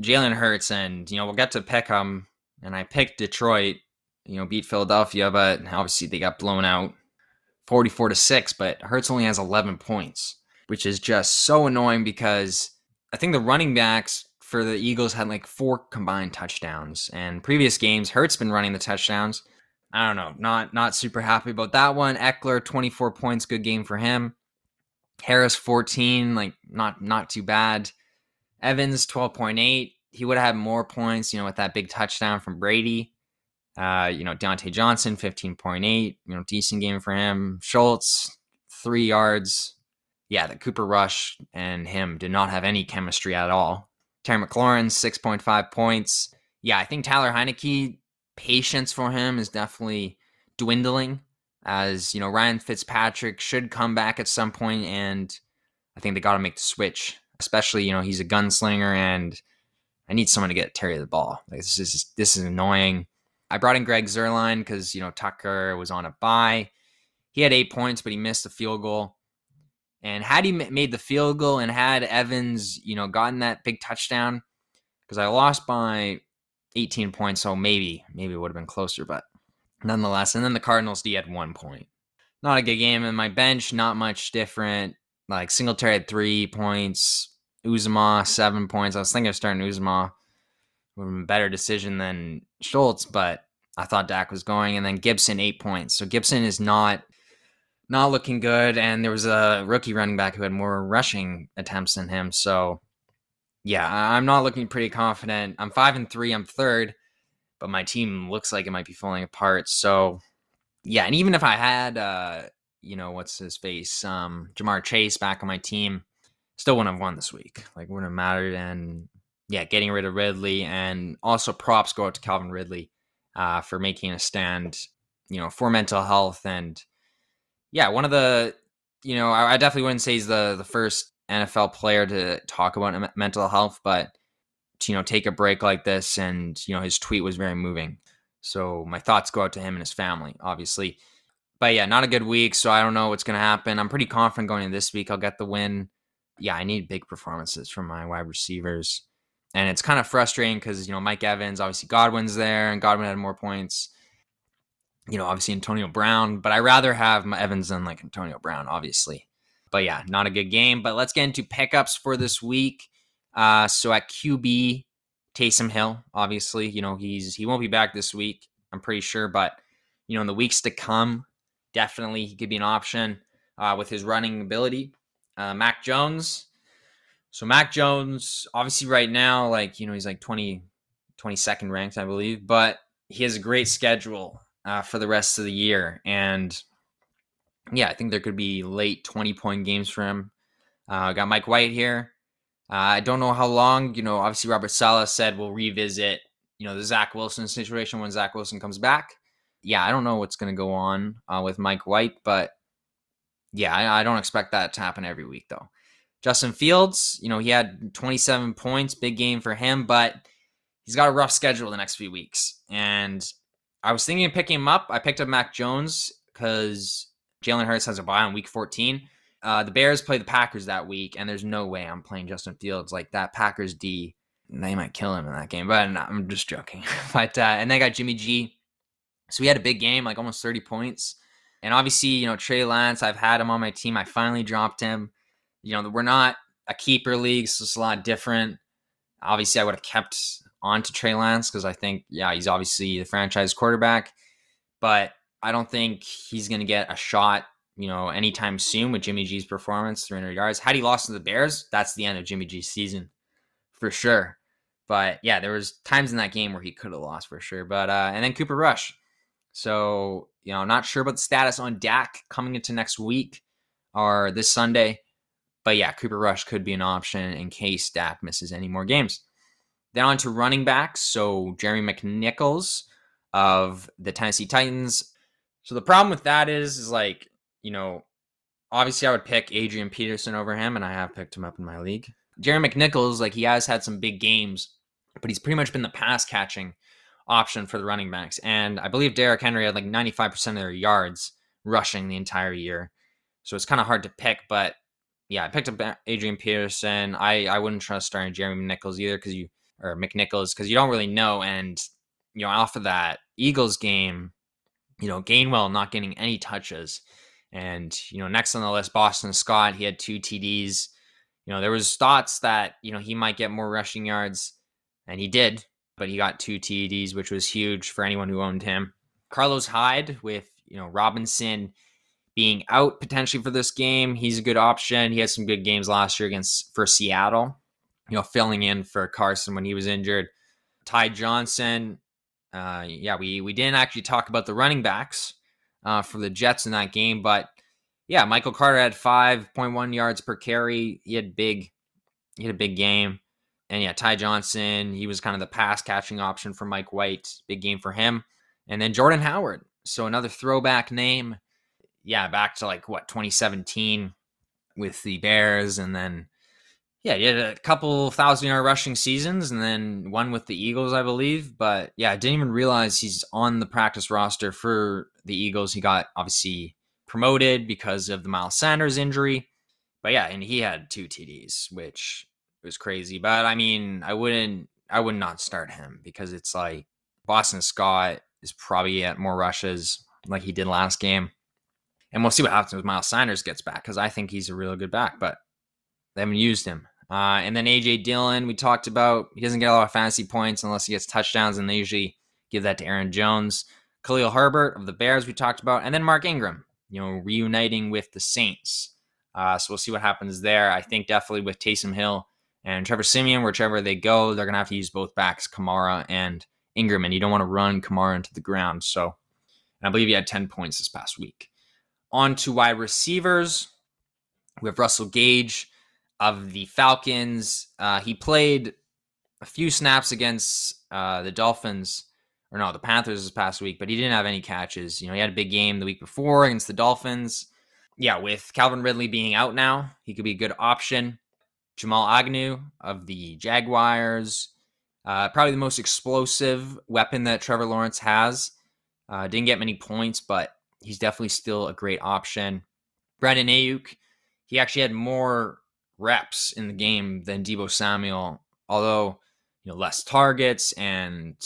Jalen Hurts, and you know we'll get to pick 'em, and I picked Detroit you know, beat Philadelphia, but obviously they got blown out 44 to 6, but Hurts only has 11 points, which is just so annoying because I think the running backs for the Eagles had like four combined touchdowns and previous games Hurts been running the touchdowns. I don't know, not not super happy about that one. Ekeler 24 points, good game for him. Harris 14, like not not too bad. Evans 12.8, he would have had more points, you know, with that big touchdown from Brady. Uh, you know, Diontae Johnson, 15.8, you know, decent game for him. Schultz, three yards. Yeah, the Cooper Rush and him did not have any chemistry at all. Terry McLaurin, 6.5 points. Yeah, I think Tyler Heinicke, patience for him is definitely dwindling as, you know, Ryan Fitzpatrick should come back at some point and I think they got to make the switch, especially, you know, he's a gunslinger and I need someone to get Terry the ball. Like, this is this is annoying. I brought in Greg Zuerlein because, you know, Tucker was on a bye. He had eight points, but he missed a field goal. And had he made the field goal and had Evans, you know, gotten that big touchdown, because I lost by 18 points, so maybe, maybe it would have been closer, but nonetheless. And then the Cardinals D had one point. Not a good game. And my bench, not much different. Like Singletary had three points, Uzomah seven points. I was thinking of starting Uzomah would have been a better decision than Schultz, but I thought Dak was going. And then Gibson, eight points. So Gibson is not not looking good. And there was a rookie running back who had more rushing attempts than him. So yeah, I'm not looking pretty confident. I'm five and three, I'm third, but my team looks like it might be falling apart. So yeah, and even if I had uh, you know, what's his face? Um, Ja'Marr Chase back on my team, still wouldn't have won this week. Like wouldn't have mattered. And yeah, getting rid of Ridley and also props go out to Calvin Ridley uh, for making a stand, you know, for mental health and yeah, one of the you know I, I definitely wouldn't say he's the the first NFL player to talk about mental health, but to, you know take a break like this and you know his tweet was very moving. So my thoughts go out to him and his family, obviously. But yeah, not a good week, so I don't know what's going to happen. I'm pretty confident going into this week I'll get the win. Yeah, I need big performances from my wide receivers And it's kind of frustrating because, you know, Mike Evans, obviously Godwin's there and Godwin had more points. You know, obviously Antonio Brown, but I rather have my Evans than like Antonio Brown, obviously. But yeah, not a good game. But let's get into pickups for this week. Uh, so at QB, Taysom Hill, obviously, you know, he's he won't be back this week, I'm pretty sure, but you know, in the weeks to come, definitely he could be an option uh, with his running ability. Uh, Mac Jones. So Mac Jones, obviously right now, like, you know, he's like 20, 22nd ranked, I believe, but he has a great schedule uh, for the rest of the year. And yeah, I think there could be late 20 point games for him. Uh, got Mike White here. Uh, I don't know how long. You know, obviously Robert Saleh said we'll revisit. You know, the Zach Wilson situation when Zach Wilson comes back. Yeah, I don't know what's going to go on uh, with Mike White, but yeah, I, I don't expect that to happen every week though. Justin Fields, you know, he had 27 points, big game for him, but he's got a rough schedule the next few weeks. And I was thinking of picking him up. I picked up Mac Jones because Jalen Hurts has a bye on week 14. Uh, the Bears play the Packers that week, and there's no way I'm playing Justin Fields like that. Packers D, they might kill him in that game, but I'm just joking. [LAUGHS] but uh, and they got Jimmy G, so we had a big game, like almost 30 points. And obviously, you know Trey Lance, I've had him on my team. I finally dropped him. You know we're not a keeper league, so it's a lot different. Obviously, I would have kept on to Trey Lance because I think, yeah, he's obviously the franchise quarterback, but I don't think he's going to get a shot you know, anytime soon with Jimmy G's performance, 300 yards. Had he lost to the Bears, that's the end of Jimmy G's season for sure. But yeah, there was times in that game where he could have lost for sure. But uh, and then Cooper Rush. So you know, not sure about the status on Dak coming into next week or this Sunday. But yeah, Cooper Rush could be an option in case Dak misses any more games. Then on to running backs. So Jeremy McNichols of the Tennessee Titans. So the problem with that is, is like you know, obviously I would pick Adrian Peterson over him, and I have picked him up in my league. Jeremy McNichols, like he has had some big games, but he's pretty much been the pass catching option for the running backs. And I believe Derrick Henry had like 95% of their yards rushing the entire year. So it's kind of hard to pick, but yeah, I picked up Adrian Peterson. I, I wouldn't trust starting Jeremy Nichols either because you or McNichols because you don't really know. And you know, off of that Eagles game, you know, Gainwell not getting any touches. And, you know, next on the list, Boston Scott, he had two TDs. You know, there was thoughts that, you know, he might get more rushing yards, and he did, but he got two TDs, which was huge for anyone who owned him. Carlos Hyde with, you know, Robinson being out potentially for this game. He's a good option. He had some good games last year against for Seattle, you know, filling in for Carson when he was injured. Ty Johnson, uh, yeah, we we didn't actually talk about the running backs uh, for the Jets in that game. But yeah, Michael Carter had 5.1 yards per carry. He had big, he had a big game. And yeah, Ty Johnson, he was kind of the pass catching option for Mike White. Big game for him. And then Jordan Howard. So another throwback name. Yeah, back to like what, 2017 with the Bears. And then, yeah, he had a couple thousand yard rushing seasons and then one with the Eagles, I believe. But yeah, I didn't even realize he's on the practice roster for the Eagles. He got obviously promoted because of the Miles Sanders injury. But yeah, and he had two TDs, which was crazy. But I mean, I wouldn't I would not start him because it's like Boston Scott is probably at more rushes like he did last game. And we'll see what happens when Miles Sanders gets back because I think he's a real good back, but they haven't used him. Uh, and then AJ Dillon, we talked about, he doesn't get a lot of fantasy points unless he gets touchdowns, and they usually give that to Aaron Jones. Khalil Herbert of the Bears, we talked about, and then Mark Ingram, you know, reuniting with the Saints. Uh, so we'll see what happens there. I think definitely with Taysom Hill and Trevor Siemian, whichever they go, they're going to have to use both backs, Kamara and Ingram, and you don't want to run Kamara into the ground. So I believe he had 10 points this past week. On to wide receivers. We have Russell Gage of the Falcons. Uh, he played a few snaps against uh, the Dolphins or no, the Panthers this past week, but he didn't have any catches. You know, he had a big game the week before against the Dolphins. Yeah, with Calvin Ridley being out now, he could be a good option. Jamal Agnew of the Jaguars, uh, probably the most explosive weapon that Trevor Lawrence has. Uh, didn't get many points, but he's definitely still a great option. Brandon Aiyuk, he actually had more reps in the game than Deebo Samuel, although you know less targets and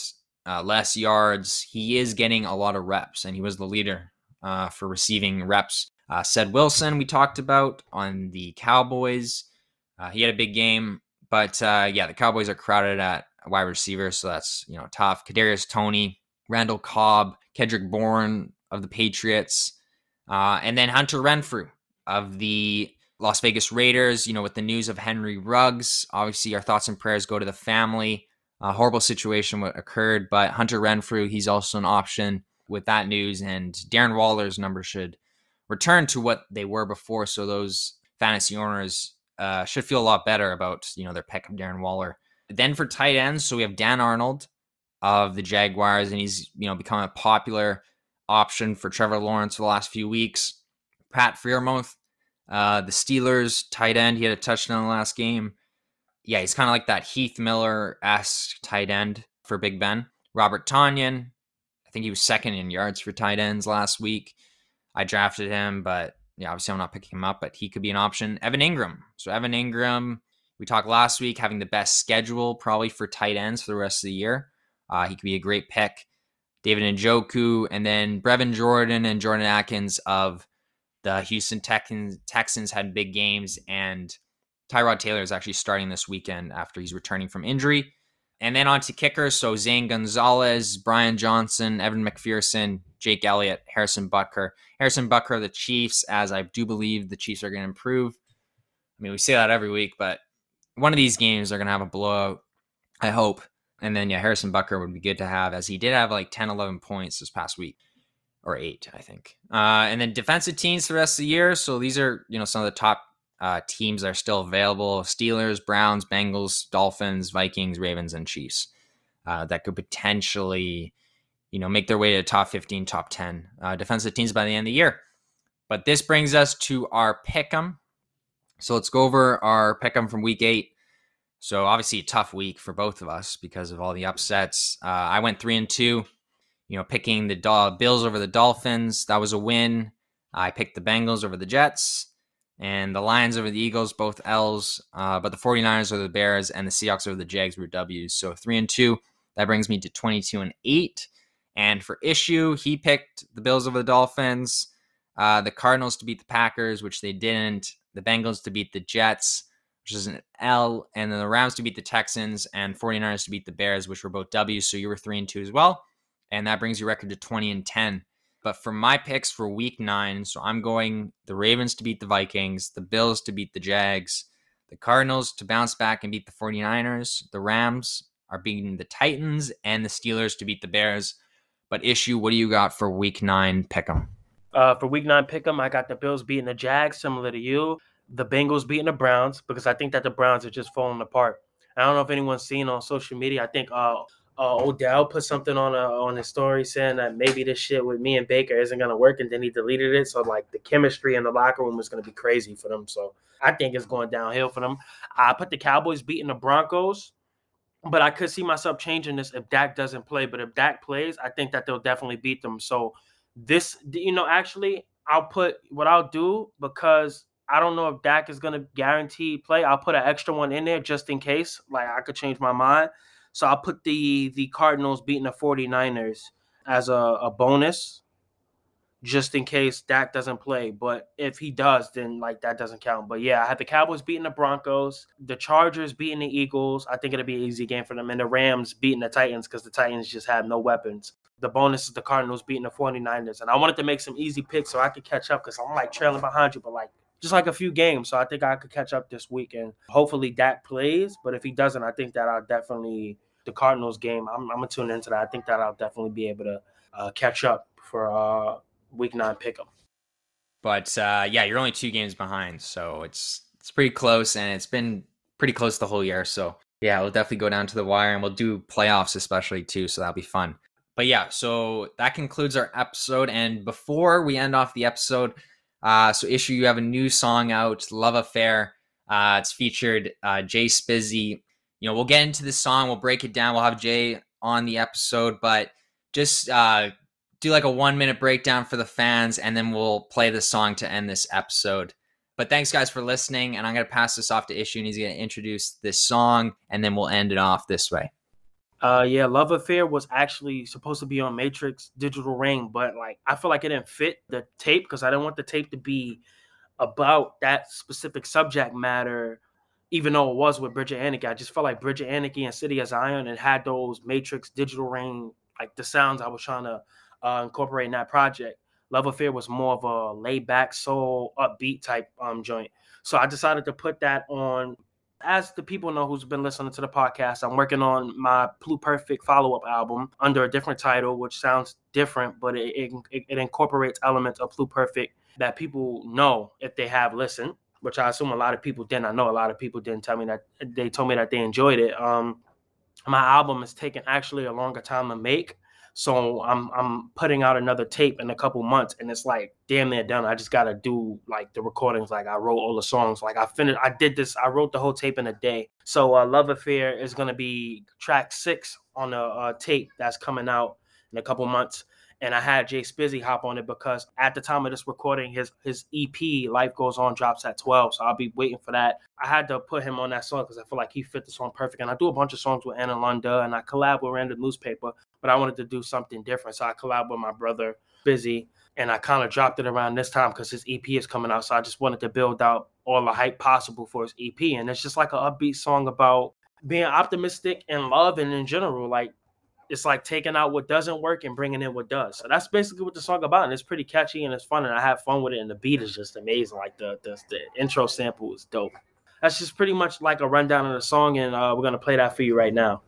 uh, less yards, he is getting a lot of reps, and he was the leader uh, for receiving reps. Uh, Ced Wilson, we talked about on the Cowboys. Uh, he had a big game, but uh, yeah, the Cowboys are crowded at wide receiver, so that's you know tough. Kadarius Toney, Randall Cobb, Kendrick Bourne of the Patriots, uh, and then Hunter Renfrow of the Las Vegas Raiders. You know, with the news of Henry Ruggs, obviously our thoughts and prayers go to the family. A horrible situation what occurred, but Hunter Renfrow, he's also an option with that news, and Darren Waller's numbers should return to what they were before. So those fantasy owners uh, should feel a lot better about you know their pick of Darren Waller. Then for tight ends, so we have Dan Arnold of the Jaguars, and he's you know become a popular option for Trevor Lawrence for the last few weeks. Pat Freiermuth, uh, the Steelers tight end, he had a touchdown in the last game. Yeah, he's kind of like that Heath Miller esque tight end for Big Ben. Robert Tonyan, I think he was second in yards for tight ends last week. I drafted him, but yeah, obviously I'm not picking him up, but he could be an option. Evan Engram. So Evan Engram, we talked last week having the best schedule probably for tight ends for the rest of the year. Uh, he could be a great pick. David Njoku, and then Brevin Jordan and Jordan Akins of the Houston Texans, had big games, and Tyrod Taylor is actually starting this weekend after he's returning from injury. And then on to kickers. So Zane Gonzalez, Brian Johnson, Evan McPherson, Jake Elliott, Harrison Butker. Harrison Butker of the Chiefs, as I do believe the Chiefs are going to improve. I mean, we say that every week, but one of these games they're going to have a blowout, I hope. And then, yeah, Harrison Butker would be good to have as he did have like 10, 11 points this past week or eight, I think. Uh, and then defensive teams for the rest of the year. So these are, you know, some of the top uh, teams that are still available Steelers, Browns, Bengals, Dolphins, Vikings, Ravens, and Chiefs uh, that could potentially, you know, make their way to top 15, top 10 uh, defensive teams by the end of the year. But this brings us to our pick 'em. So let's go over our pick 'em from week eight. So obviously a tough week for both of us because of all the upsets. Uh, I went three and two. You know, picking the Bills over the Dolphins, that was a win. I picked the Bengals over the Jets and the Lions over the Eagles, both L's. Uh, but the 49ers over the Bears and the Seahawks over the Jags were W's. So three and two. That brings me to 22 and eight. And for issue, he picked the Bills over the Dolphins, uh, the Cardinals to beat the Packers, which they didn't, the Bengals to beat the Jets, which is an L, and then the Rams to beat the Texans, and 49ers to beat the Bears, which were both W's. So you were three and two as well. And that brings your record to 20 and 10. But for my picks for week nine, so I'm going the Ravens to beat the Vikings, the Bills to beat the Jags, the Cardinals to bounce back and beat the 49ers, the Rams are beating the Titans, and the Steelers to beat the Bears. But issue, what do you got for week nine pick 'em? Uh, for week nine pick 'em, I got the Bills beating the Jags, similar to you. The Bengals beating the Browns because I think that the Browns are just falling apart. I don't know if anyone's seen on social media. I think uh, uh, Odell put something on a, on his story saying that maybe this shit with me and Baker isn't gonna work, and then he deleted it. So like the chemistry in the locker room is gonna be crazy for them. So I think it's going downhill for them. I put the Cowboys beating the Broncos, but I could see myself changing this if Dak doesn't play. But if Dak plays, I think that they'll definitely beat them. So this, you know, actually, I'll put what I'll do because I don't know if Dak is gonna guarantee play. I'll put an extra one in there just in case. Like I could change my mind. So I'll put the the Cardinals beating the 49ers as a, a bonus just in case Dak doesn't play. But if he does, then like that doesn't count. But yeah, I had the Cowboys beating the Broncos, the Chargers beating the Eagles. I think it'll be an easy game for them, and the Rams beating the Titans because the Titans just have no weapons. The bonus is the Cardinals beating the 49ers. And I wanted to make some easy picks so I could catch up because I'm like trailing behind you, but like just like a few games. So I think I could catch up this week and hopefully Dak plays. But if he doesn't, I think that I'll definitely the Cardinals game. I'm, I'm gonna tune into that. I think that I'll definitely be able to uh, catch up for uh, week nine pick'em. But uh, yeah, you're only two games behind, so it's it's pretty close, and it's been pretty close the whole year. So yeah, we'll definitely go down to the wire, and we'll do playoffs especially too. So that'll be fun. But yeah, so that concludes our episode. And before we end off the episode, uh, so issue you have a new song out, "Love Affair." Uh, it's featured uh, JaySpizzyy you know, we'll get into the song, we'll break it down, we'll have Jay on the episode, but just uh, do like a one minute breakdown for the fans, and then we'll play the song to end this episode. But thanks, guys, for listening. And I'm going to pass this off to Issue, and he's going to introduce this song, and then we'll end it off this way. Uh, yeah, Love Affair was actually supposed to be on Matrix Digital Ring, but like I feel like it didn't fit the tape because I didn't want the tape to be about that specific subject matter, even though it was with Bridge Of Anarchy. I just felt like Bridge Of Anarchy and City of Zion and had those Matrix Digital Ring, like the sounds I was trying to uh, incorporate in that project. Love Affair was more of a laid back, soul, upbeat type um, joint. So I decided to put that on. As the people know who's been listening to the podcast, I'm working on my Pluperfect follow up album under a different title, which sounds different, but it, it, it incorporates elements of Pluperfect that people know if they have listened, which I assume a lot of people didn't. I know a lot of people didn't tell me that they told me that they enjoyed it. Um, my album is taking actually a longer time to make so I'm I'm putting out another tape in a couple months, and it's like damn near done. I just gotta do like the recordings. Like I wrote all the songs. Like I finished. I did this. I wrote the whole tape in a day. So uh, Love Affair is gonna be track six on a, a tape that's coming out in a couple months and I had JaySpizzyy hop on it because at the time of this recording, his his EP Life Goes On drops at 12, so I'll be waiting for that. I had to put him on that song because I feel like he fit the song perfect. And I do a bunch of songs with Anna Lunda, and I collab with Random Newspaper, but I wanted to do something different, so I collab with my brother Busy, and I kind of dropped it around this time because his EP is coming out. So I just wanted to build out all the hype possible for his EP, and it's just like an upbeat song about being optimistic and love and in general like it's like taking out what doesn't work and bringing in what does. So that's basically what the song about, and it's pretty catchy and it's fun, and I have fun with it. And the beat is just amazing. Like the the, the intro sample is dope. That's just pretty much like a rundown of the song, and uh, we're gonna play that for you right now.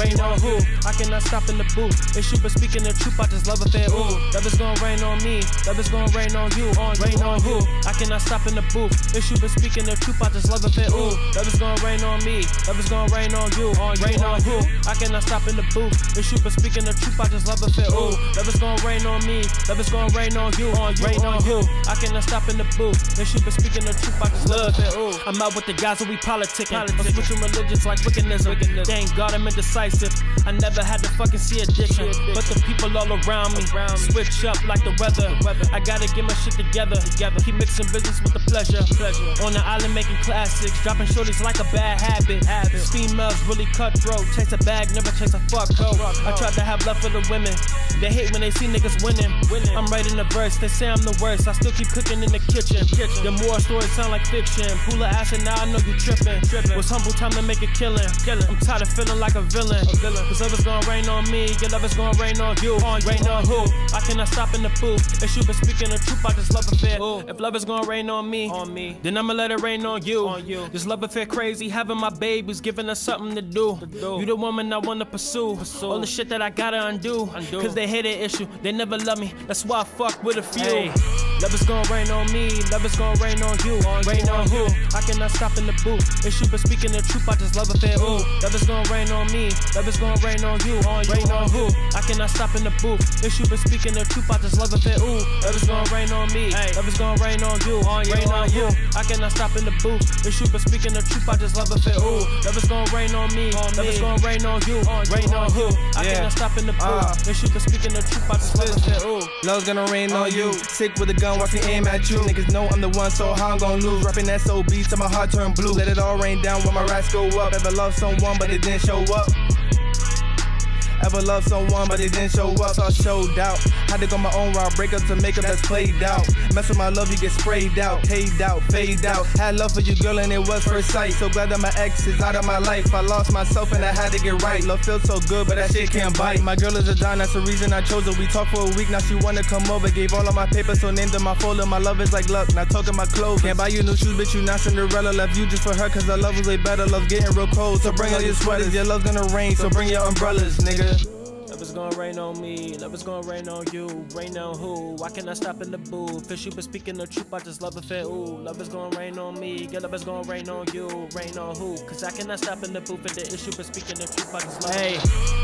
Rain on who? I cannot stop in the booth. It's you, been speaking the truth, I just love affair. Ooh, love is gonna rain on me, love is gonna rain on you. On rain on who? I cannot stop in the booth. It's you, been speaking the truth, I just love affair. Ooh, love is gonna rain on me, love is gonna rain on you. On rain on who? I cannot stop in the booth. It's you, been speaking the truth, I just love affair. Ooh, love is gonna rain on me, love is gonna rain on you. On rain on who? I cannot stop in the booth. It's you, but speaking the truth, I just love affair. Ooh, I'm out with the guys who we politicking. politicking. Switching religions like wickedness. Thank God I'm indecisive. I never had to fucking see addiction. But the people all around me switch up like the weather. I gotta get my shit together. Keep mixing business with the pleasure. On the island making classics. Dropping shorties like a bad habit. Females really cutthroat. Chase a bag, never chase a fuck hoe. I tried to have love for the women. They hate when they see niggas winning. I'm writing a verse, they say I'm the worst. I still keep cooking in the kitchen. The more stories sound like fiction. Pull a ass and now I know you tripping. Was humble time to make a killing. I'm tired of feeling like a villain. Cause is gonna rain on me, your love is gonna rain on you. On rain on who? I cannot stop in the booth. If you been speaking the truth, I just love affair. If love is gonna rain on me, on me, then I'ma let it rain on you. On you. This love affair crazy, having my babies, giving us something to do. You the woman I wanna pursue. All the shit that I gotta undo. Cause they hate an issue, they never love me. That's why I fuck with a few. Hey. Love is gonna rain on me, love is gonna rain on you. On rain on who? I cannot stop in the booth. If you been speaking the truth, I just love affair. Ooh, love is gonna rain on me, love is gonna rain on you. On rain on who? I cannot stop in the booth. If you been speaking the truth, I just love it. Ooh, love is gonna rain on me, love is gonna rain on you. On rain on who? I cannot stop in the booth. If you been speaking the truth, I just love it. Ooh, love is gonna rain on me, love is gonna rain on you. On rain on who? I cannot stop in the booth. If you been speaking the truth, I just love affair. Uh. Ooh, love's gonna rain on you. Sick with a gun, watch me aim at you. Niggas know I'm the one, so how I'm gonna lose? Rapping SOB till my heart turn blue. Let it all rain down when my rats go up. Ever love someone, but it didn't show up. Ever loved someone, but they didn't show up, so I showed out. Had to go my own route, break up to make up that's played out. Mess with my love, you get sprayed out, paid out, fade out. Had love for you, girl, and it was first sight. So glad that my ex is out of my life. I lost myself and I had to get right. Love feels so good, but that shit can't bite. My girl is a dime, that's the reason I chose her. We talked for a week, now she wanna come over. Gave all of my papers, so named in my folder. My love is like luck, not talking my clothes. Can't buy you new shoes, bitch, you not Cinderella. Left you just for her, cause the love was way better. Love getting real cold, so bring all your sweaters. Your love's gonna rain, so bring your umbrellas, nigga. Is gonna rain on me, love is gonna rain on you, rain on who? Why can't I stop in the booth? Fish you been speaking the truth, I just love it fit. Ooh, love is gonna rain on me, girl, love is gonna rain on you, rain on who? Cause I cannot stop in the booth if the issue been speaking the truth, I just love Hey,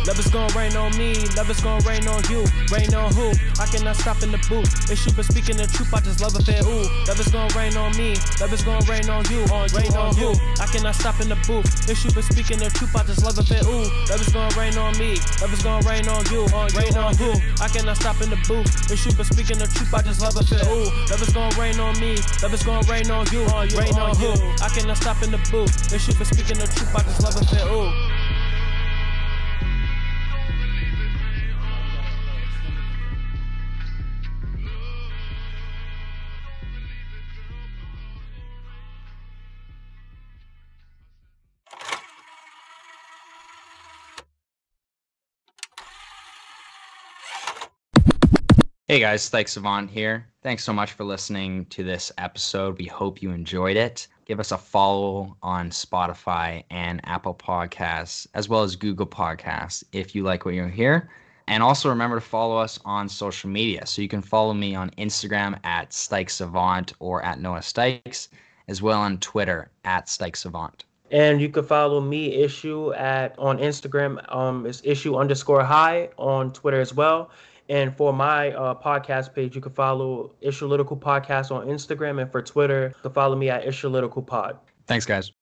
love is gonna rain on me, love is gonna rain on you, rain on who? I cannot stop in the booth. Issue been speaking the truth, I just love it fit. Ooh, love is gonna rain on me, love is gonna rain on you, on rain on who? I cannot stop in the booth. Issue been speaking the truth, I just love it fit. Ooh, love is gonna rain on me, love is gonna rain on you, on rain on who? I cannot stop in the booth. Issue been speaking the truth, I just love it fit. Ooh, love is gonna rain on me, love is gonna rain on you, on you, rain on who? I cannot stop in the booth. Issue been speaking the truth, I just love it fit. Ooh. Hey guys, Stykes Savant here. Thanks so much for listening to this episode. We hope you enjoyed it. Give us a follow on Spotify and Apple Podcasts, as well as Google Podcasts if you like what you hear. And also remember to follow us on social media. So you can follow me on Instagram at Stykes Savant or at Noah Stykes, as well on Twitter at Stykes Savant. And you can follow me issue at on Instagram. Um, it's issue underscore high on Twitter as well. And for my uh, podcast page, you can follow Issue Podcast on Instagram, and for Twitter, you can follow me at Issue Pod. Thanks, guys.